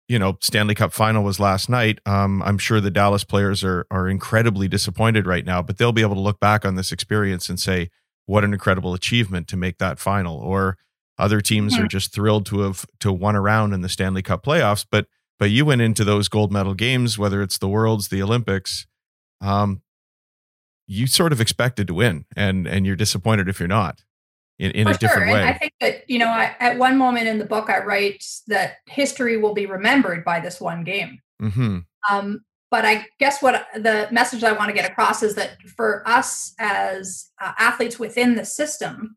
Speaker 3: you know Stanley Cup final was last night. Um, I'm sure the Dallas players are are incredibly disappointed right now, but they'll be able to look back on this experience and say, "What an incredible achievement to make that final!" Or other teams mm-hmm. are just thrilled to have to won around in the Stanley Cup playoffs, but but you went into those gold medal games, whether it's the Worlds, the Olympics. Um, you sort of expected to win and and you're disappointed if you're not in, in a sure. different way.
Speaker 5: And I think that, you know, I, at one moment in the book, I write that history will be remembered by this one game. Mm-hmm. Um, but I guess what the message I want to get across is that for us as uh, athletes within the system,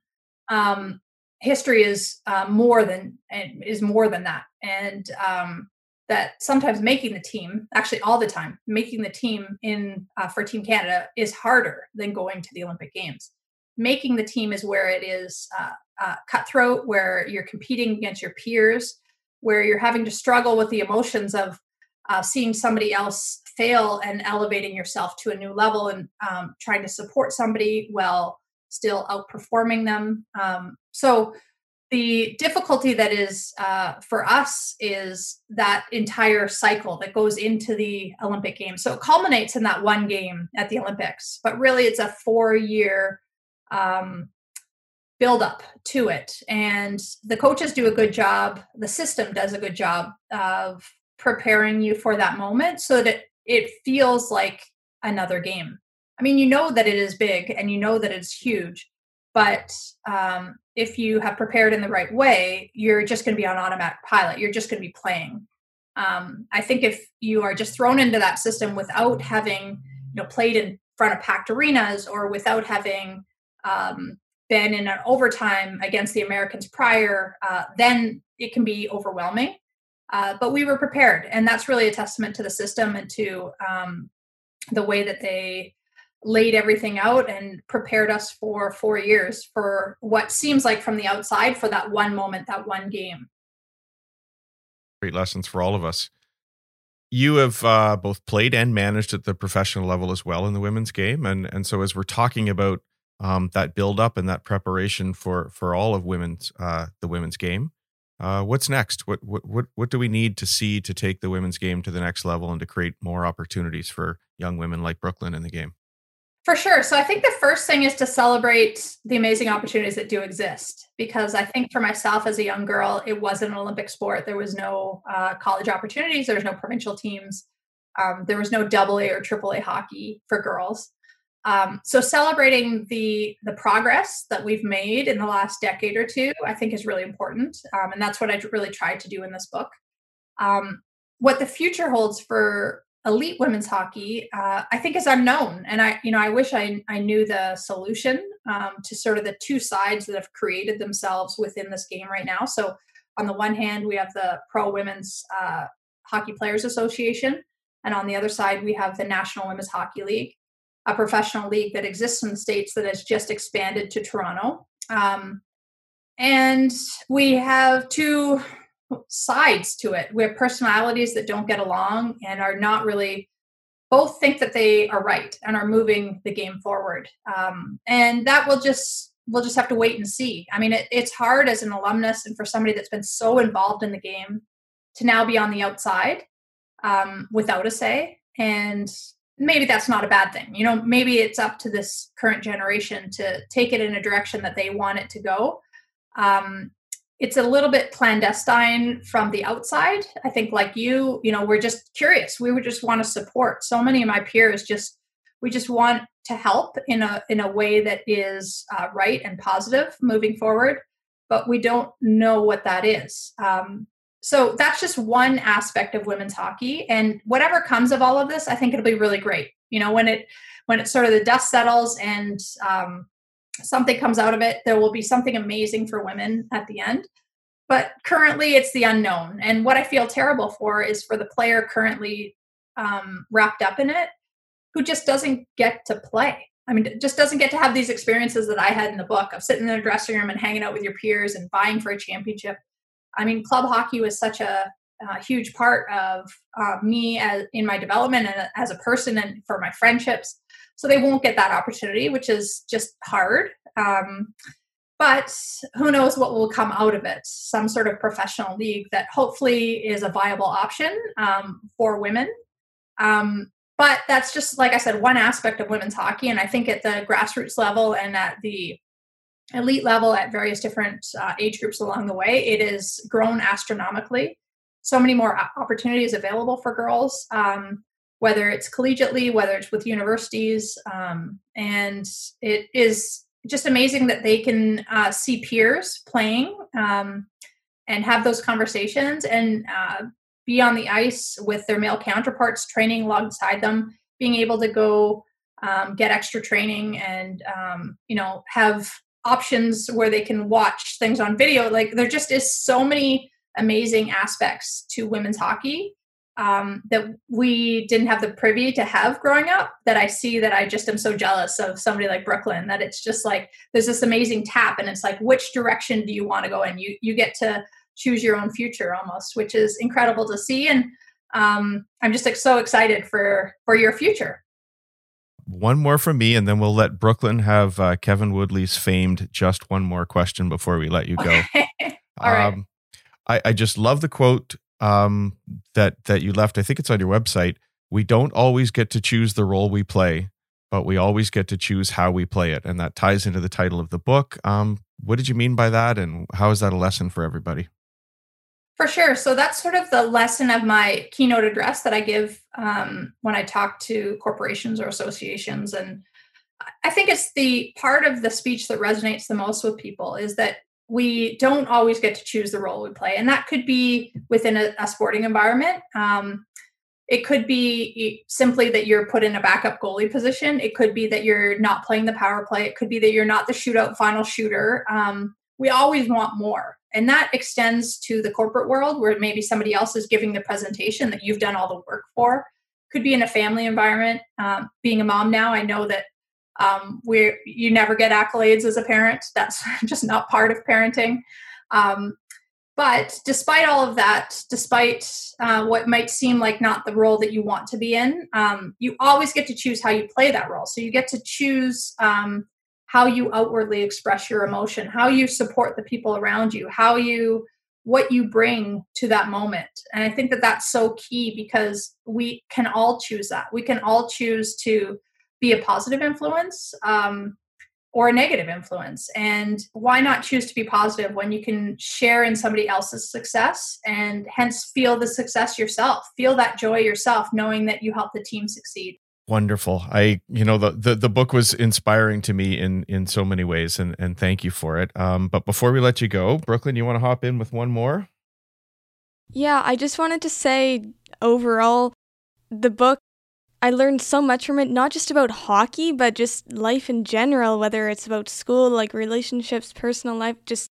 Speaker 5: um, history is uh, more than is more than that. And um, that sometimes making the team, actually all the time, making the team in uh, for Team Canada is harder than going to the Olympic Games. Making the team is where it is uh, uh, cutthroat, where you're competing against your peers, where you're having to struggle with the emotions of uh, seeing somebody else fail and elevating yourself to a new level and um, trying to support somebody while still outperforming them. Um, so the difficulty that is uh, for us is that entire cycle that goes into the Olympic Games. So it culminates in that one game at the Olympics, but really it's a four year um, build up to it. And the coaches do a good job, the system does a good job of preparing you for that moment so that it feels like another game. I mean, you know that it is big and you know that it's huge, but um, if you have prepared in the right way, you're just going to be on automatic pilot. You're just going to be playing. Um, I think if you are just thrown into that system without having, you know, played in front of packed arenas or without having um, been in an overtime against the Americans prior, uh, then it can be overwhelming. Uh, but we were prepared, and that's really a testament to the system and to um, the way that they laid everything out and prepared us for four years for what seems like from the outside for that one moment, that one game.
Speaker 3: Great lessons for all of us. You have uh, both played and managed at the professional level as well in the women's game, and and so as we're talking about um, that build up and that preparation for for all of women's uh, the women's game, uh, what's next? What what what what do we need to see to take the women's game to the next level and to create more opportunities for young women like Brooklyn in the game?
Speaker 5: For sure. So I think the first thing is to celebrate the amazing opportunities that do exist. Because I think for myself as a young girl, it wasn't an Olympic sport. There was no uh, college opportunities. There was no provincial teams. Um, there was no double A or triple A hockey for girls. Um, so celebrating the the progress that we've made in the last decade or two, I think is really important, um, and that's what I really tried to do in this book. Um, what the future holds for elite women's hockey, uh, I think is unknown. And I, you know, I wish I, I knew the solution um, to sort of the two sides that have created themselves within this game right now. So on the one hand, we have the Pro Women's uh, Hockey Players Association, and on the other side, we have the National Women's Hockey League, a professional league that exists in the states that has just expanded to Toronto. Um, and we have two sides to it. We have personalities that don't get along and are not really both think that they are right and are moving the game forward. Um, and that will just we'll just have to wait and see. I mean, it, it's hard as an alumnus and for somebody that's been so involved in the game to now be on the outside um, without a say. And maybe that's not a bad thing. You know, maybe it's up to this current generation to take it in a direction that they want it to go. Um, it's a little bit clandestine from the outside. I think, like you, you know, we're just curious. We would just want to support. So many of my peers just we just want to help in a in a way that is uh, right and positive moving forward, but we don't know what that is. Um, so that's just one aspect of women's hockey and whatever comes of all of this i think it'll be really great. You know when it when it sort of the dust settles and um, something comes out of it there will be something amazing for women at the end. But currently it's the unknown and what i feel terrible for is for the player currently um, wrapped up in it who just doesn't get to play. I mean just doesn't get to have these experiences that i had in the book of sitting in the dressing room and hanging out with your peers and vying for a championship I mean, club hockey was such a, a huge part of uh, me as in my development and as a person and for my friendships. So they won't get that opportunity, which is just hard. Um, but who knows what will come out of it? Some sort of professional league that hopefully is a viable option um, for women. Um, but that's just like I said, one aspect of women's hockey, and I think at the grassroots level and at the elite level at various different uh, age groups along the way, it has grown astronomically. So many more opportunities available for girls, um, whether it's collegiately, whether it's with universities. Um, and it is just amazing that they can uh, see peers playing um, and have those conversations and uh, be on the ice with their male counterparts, training alongside them, being able to go um, get extra training and um, you know have options where they can watch things on video. Like there just is so many amazing aspects to women's hockey um, that we didn't have the privy to have growing up that I see that I just am so jealous of somebody like Brooklyn that it's just like there's this amazing tap and it's like which direction do you want to go in? You you get to choose your own future almost which is incredible to see. And um, I'm just like so excited for for your future
Speaker 3: one more from me, and then we'll let Brooklyn have uh, Kevin Woodley's famed just one more question before we let you go.
Speaker 5: All right.
Speaker 3: Um, I, I just love the quote um, that that you left. I think it's on your website. We don't always get to choose the role we play, but we always get to choose how we play it, and that ties into the title of the book. Um, what did you mean by that, and how is that a lesson for everybody?
Speaker 5: For sure. So that's sort of the lesson of my keynote address that I give um, when I talk to corporations or associations. And I think it's the part of the speech that resonates the most with people is that we don't always get to choose the role we play. And that could be within a, a sporting environment. Um, it could be simply that you're put in a backup goalie position. It could be that you're not playing the power play. It could be that you're not the shootout final shooter. Um, we always want more. And that extends to the corporate world where maybe somebody else is giving the presentation that you've done all the work for. Could be in a family environment. Um, being a mom now, I know that um, we you never get accolades as a parent. That's just not part of parenting. Um, but despite all of that, despite uh, what might seem like not the role that you want to be in, um, you always get to choose how you play that role. So you get to choose um, how you outwardly express your emotion, how you support the people around you, how you what you bring to that moment. And I think that that's so key because we can all choose that. We can all choose to be a positive influence um, or a negative influence. And why not choose to be positive when you can share in somebody else's success and hence feel the success yourself, feel that joy yourself, knowing that you help the team succeed
Speaker 3: wonderful. I you know the, the the book was inspiring to me in in so many ways and and thank you for it. Um but before we let you go brooklyn you want to hop in with one more?
Speaker 6: Yeah i just wanted to say overall the book i learned so much from it not just about hockey but just life in general whether it's about school like relationships personal life just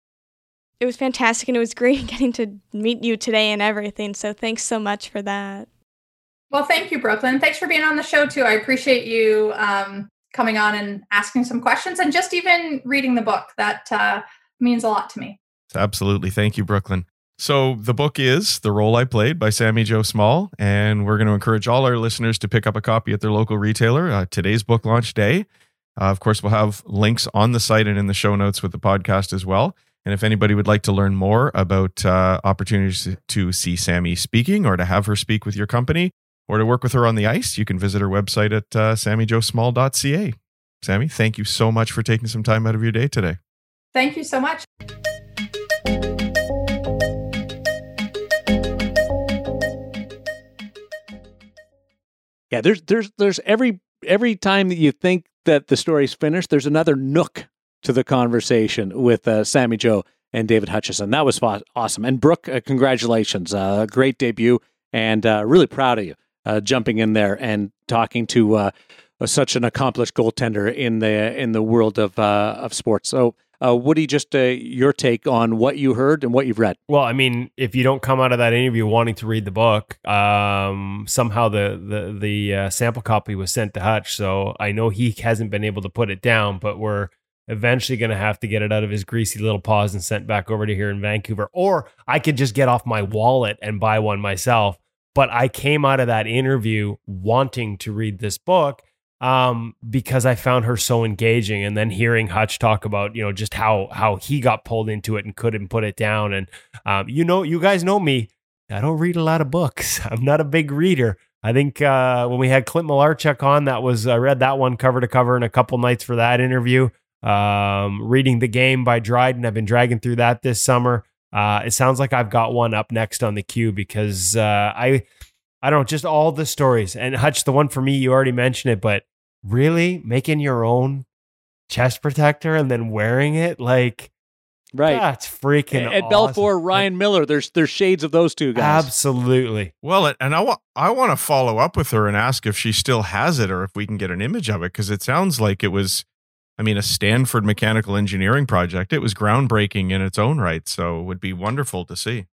Speaker 6: it was fantastic and it was great getting to meet you today and everything so thanks so much for that
Speaker 5: well, thank you, Brooklyn. Thanks for being on the show too. I appreciate you um, coming on and asking some questions, and just even reading the book. That uh, means a lot to me.
Speaker 3: Absolutely, thank you, Brooklyn. So the book is The Role I Played by Sami Jo Small, and we're going to encourage all our listeners to pick up a copy at their local retailer. Uh, today's book launch day. Uh, of course, we'll have links on the site and in the show notes with the podcast as well. And if anybody would like to learn more about uh, opportunities to see Sami speaking or to have her speak with your company, or to work with her on the ice, you can visit her website at uh, samijosmall.ca. Sami, thank you so much for taking some time out of your day today.
Speaker 5: Thank you so much.
Speaker 1: Yeah, there's there's there's every every time that you think that the story's finished, there's another nook to the conversation with uh, Sami Jo. and David Hutchison. That was awesome. And Brooke, uh, congratulations. Uh, great debut and uh, really proud of you uh, jumping in there and talking to uh, such an accomplished goaltender in the in the world of uh, of sports. So uh, Woody, just uh, your take on what you heard and what you've read.
Speaker 2: Well, I mean, if you don't come out of that interview wanting to read the book, um, somehow the the the uh, sample copy was sent to Hutch. So I know he hasn't been able to put it down, but we're eventually going to have to get it out of his greasy little paws and sent back over to here in Vancouver. Or I could just get off my wallet and buy one myself. But I came out of that interview wanting to read this book um, because I found her so engaging. And then hearing Hutch talk about, you know, just how how he got pulled into it and couldn't put it down. And um, you know, you guys know me. I don't read a lot of books. I'm not a big reader. I think uh, when we had Clint Malarchuk on, that was I read that one cover to cover in a couple nights for that interview. Um, reading the game by Dryden, I've been dragging through that this summer. Uh, it sounds like I've got one up next on the queue because uh, I I don't know, just all the stories. And Hutch, the one for me, you already mentioned it, but really making your own chest protector and then wearing it, like,
Speaker 1: right?
Speaker 2: That's freaking
Speaker 1: at
Speaker 2: awesome.
Speaker 1: Belfour. Ryan Miller. There's there's shades of those two guys.
Speaker 2: Absolutely.
Speaker 3: Well, and I want I want to follow up with her and ask if she still has it or if we can get an image of it because it sounds like it was. I mean, a Stanford mechanical engineering project. It was groundbreaking in its own right. So it would be wonderful to see.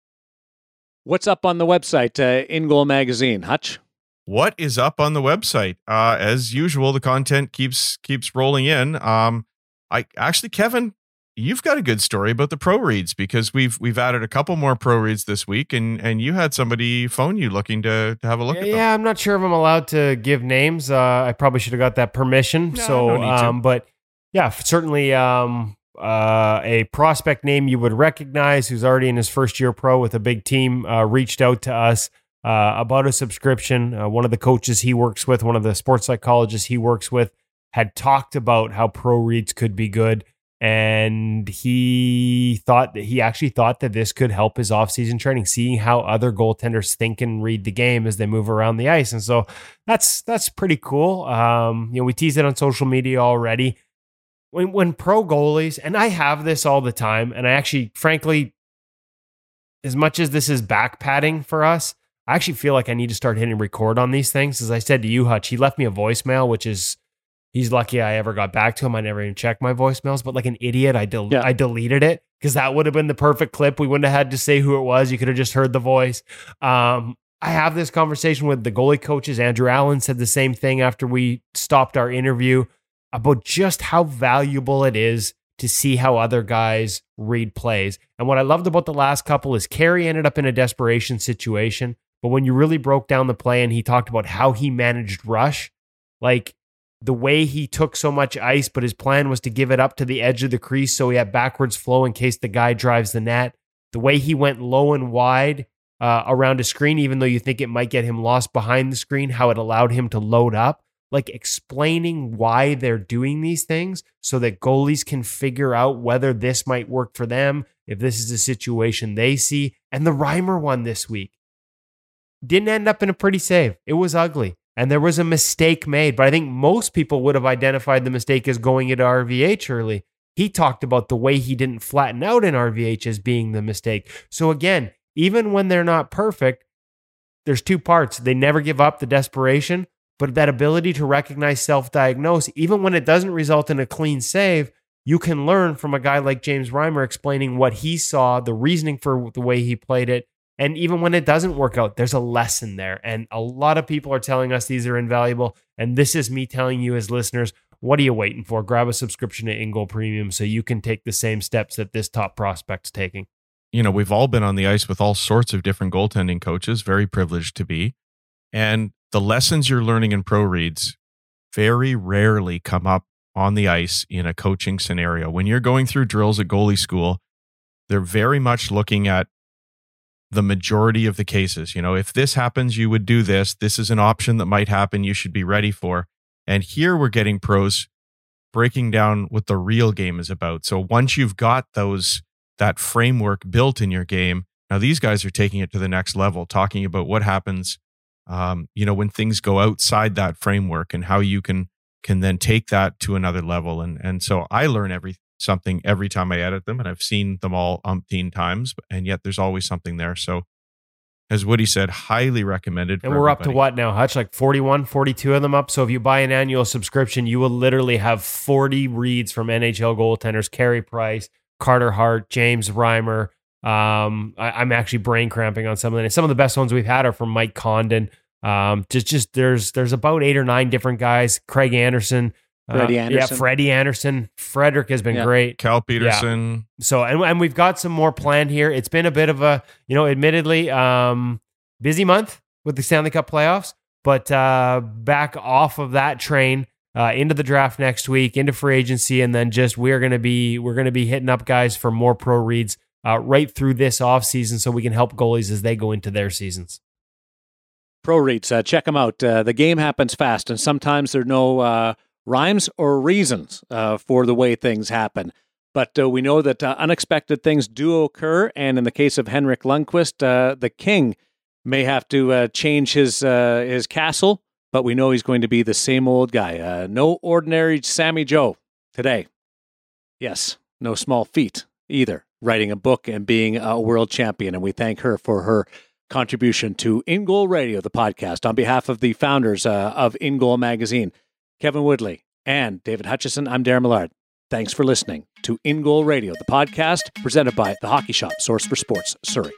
Speaker 1: What's up on the website, uh, In Magazine, Hutch?
Speaker 3: What is up on the website? Uh, as usual, the content keeps keeps rolling in. Um, I actually, Kevin, you've got a good story about the pro reads because we've we've added a couple more pro reads this week, and and you had somebody phone you looking to to have a look
Speaker 2: yeah,
Speaker 3: at them.
Speaker 2: Yeah, I'm not sure if I'm allowed to give names. Uh, I probably should have got that permission.
Speaker 3: No,
Speaker 2: so,
Speaker 3: no need to.
Speaker 2: um, but yeah, certainly um, uh, a prospect name you would recognize who's already in his first year pro with a big team uh, reached out to us uh, about a subscription. Uh, one of the coaches he works with, one of the sports psychologists he works with, had talked about how pro reads could be good. And he thought that he actually thought that this could help his offseason training, seeing how other goaltenders think and read the game as they move around the ice. And so that's that's pretty cool. Um, you know, we teased it on social media already when when pro goalies, and I have this all the time, and I actually, frankly, as much as this is back padding for us, I actually feel like I need to start hitting record on these things. As I said to you, Hutch, he left me a voicemail, which is he's lucky I ever got back to him. I never even checked my voicemails, but like an idiot, I del-
Speaker 1: Yeah.
Speaker 2: I deleted it because that would have been the perfect clip. We wouldn't have had to say who it was. You could have just heard the voice. Um, I have this conversation with the goalie coaches. Andrew Allen said the same thing after we stopped our interview about just how valuable it is to see how other guys read plays. And what I loved about the last couple is Carey ended up in a desperation situation, but when you really broke down the play and he talked about how he managed rush, like the way he took so much ice, but his plan was to give it up to the edge of the crease so he had backwards flow in case the guy drives the net. The way he went low and wide uh, around a screen, even though you think it might get him lost behind the screen, how it allowed him to load up like explaining why they're doing these things so that goalies can figure out whether this might work for them, if this is a situation they see. And the Reimer one this week didn't end up in a pretty save. It was ugly. And there was a mistake made, but I think most people would have identified the mistake as going into RVH early. He talked about the way he didn't flatten out in RVH as being the mistake. So again, even when they're not perfect, there's two parts. They never give up the desperation, but that ability to recognize, self diagnose, even when it doesn't result in a clean save, you can learn from a guy like James Reimer explaining what he saw, the reasoning for the way he played it. And even when it doesn't work out, there's a lesson there. And a lot of people are telling us these are invaluable. And this is me telling you as listeners, what are you waiting for? Grab a subscription to InGoal Premium so you can take the same steps that this top prospect's taking.
Speaker 3: you know, we've all been on the ice with all sorts of different goaltending coaches, very privileged to be. And the lessons you're learning in pro reads very rarely come up on the ice in a coaching scenario. When you're going through drills at goalie school, they're very much looking at the majority of the cases. You know, if this happens, you would do this. This is an option that might happen. You should be ready for. And here we're getting pros breaking down what the real game is about. So once you've got those that framework built in your game, now these guys are taking it to the next level, talking about what happens, um, you know, when things go outside that framework and how you can can then take that to another level. And and so I learn every something every time I edit them, and I've seen them all umpteen times, and yet there's always something there. So, as Woody said, highly recommended.
Speaker 2: And we're everybody. up to what now, Hutch? Like 41, 42 of them up. So if you buy an annual subscription, you will literally have 40 reads from NHL goaltenders Carey Price, Carter Hart, James Reimer. Um, I, am actually brain cramping on some of them. Some of the best ones we've had are from Mike Condon. Um, just just there's there's about eight or nine different guys. Craig Anderson,
Speaker 1: Freddie uh, Andersen.
Speaker 2: Yeah, Freddie Andersen. Frederik has been
Speaker 1: yeah.
Speaker 2: great.
Speaker 3: Cal Petersen.
Speaker 2: Yeah. So, and, and we've got some more planned here. It's been a bit of a, you know, admittedly, um, busy month with the Stanley Cup playoffs, but uh, back off of that train uh, into the draft next week, into free agency, and then just we're gonna be we're gonna be hitting up guys for more pro reads uh, right through this off season, so we can help goalies as they go into their seasons.
Speaker 1: Pro reads, uh, check them out. Uh, the game happens fast, and sometimes there are no uh, rhymes or reasons uh, for the way things happen. But uh, we know that unexpected things do occur. And in the case of Henrik Lundqvist, the king may have to change his, his castle, but we know he's going to be the same old guy. no ordinary Sami Jo today. Yes, no small feat either, writing a book and being a world champion. And we thank her for her contribution to InGoal Radio, the podcast, on behalf of the founders uh, of InGoal Magazine. Kevin Woodley, and David Hutchison. I'm Darren Millard. Thanks for listening to InGoal Radio, the podcast presented by the Hockey Shop, source for sports, Surrey.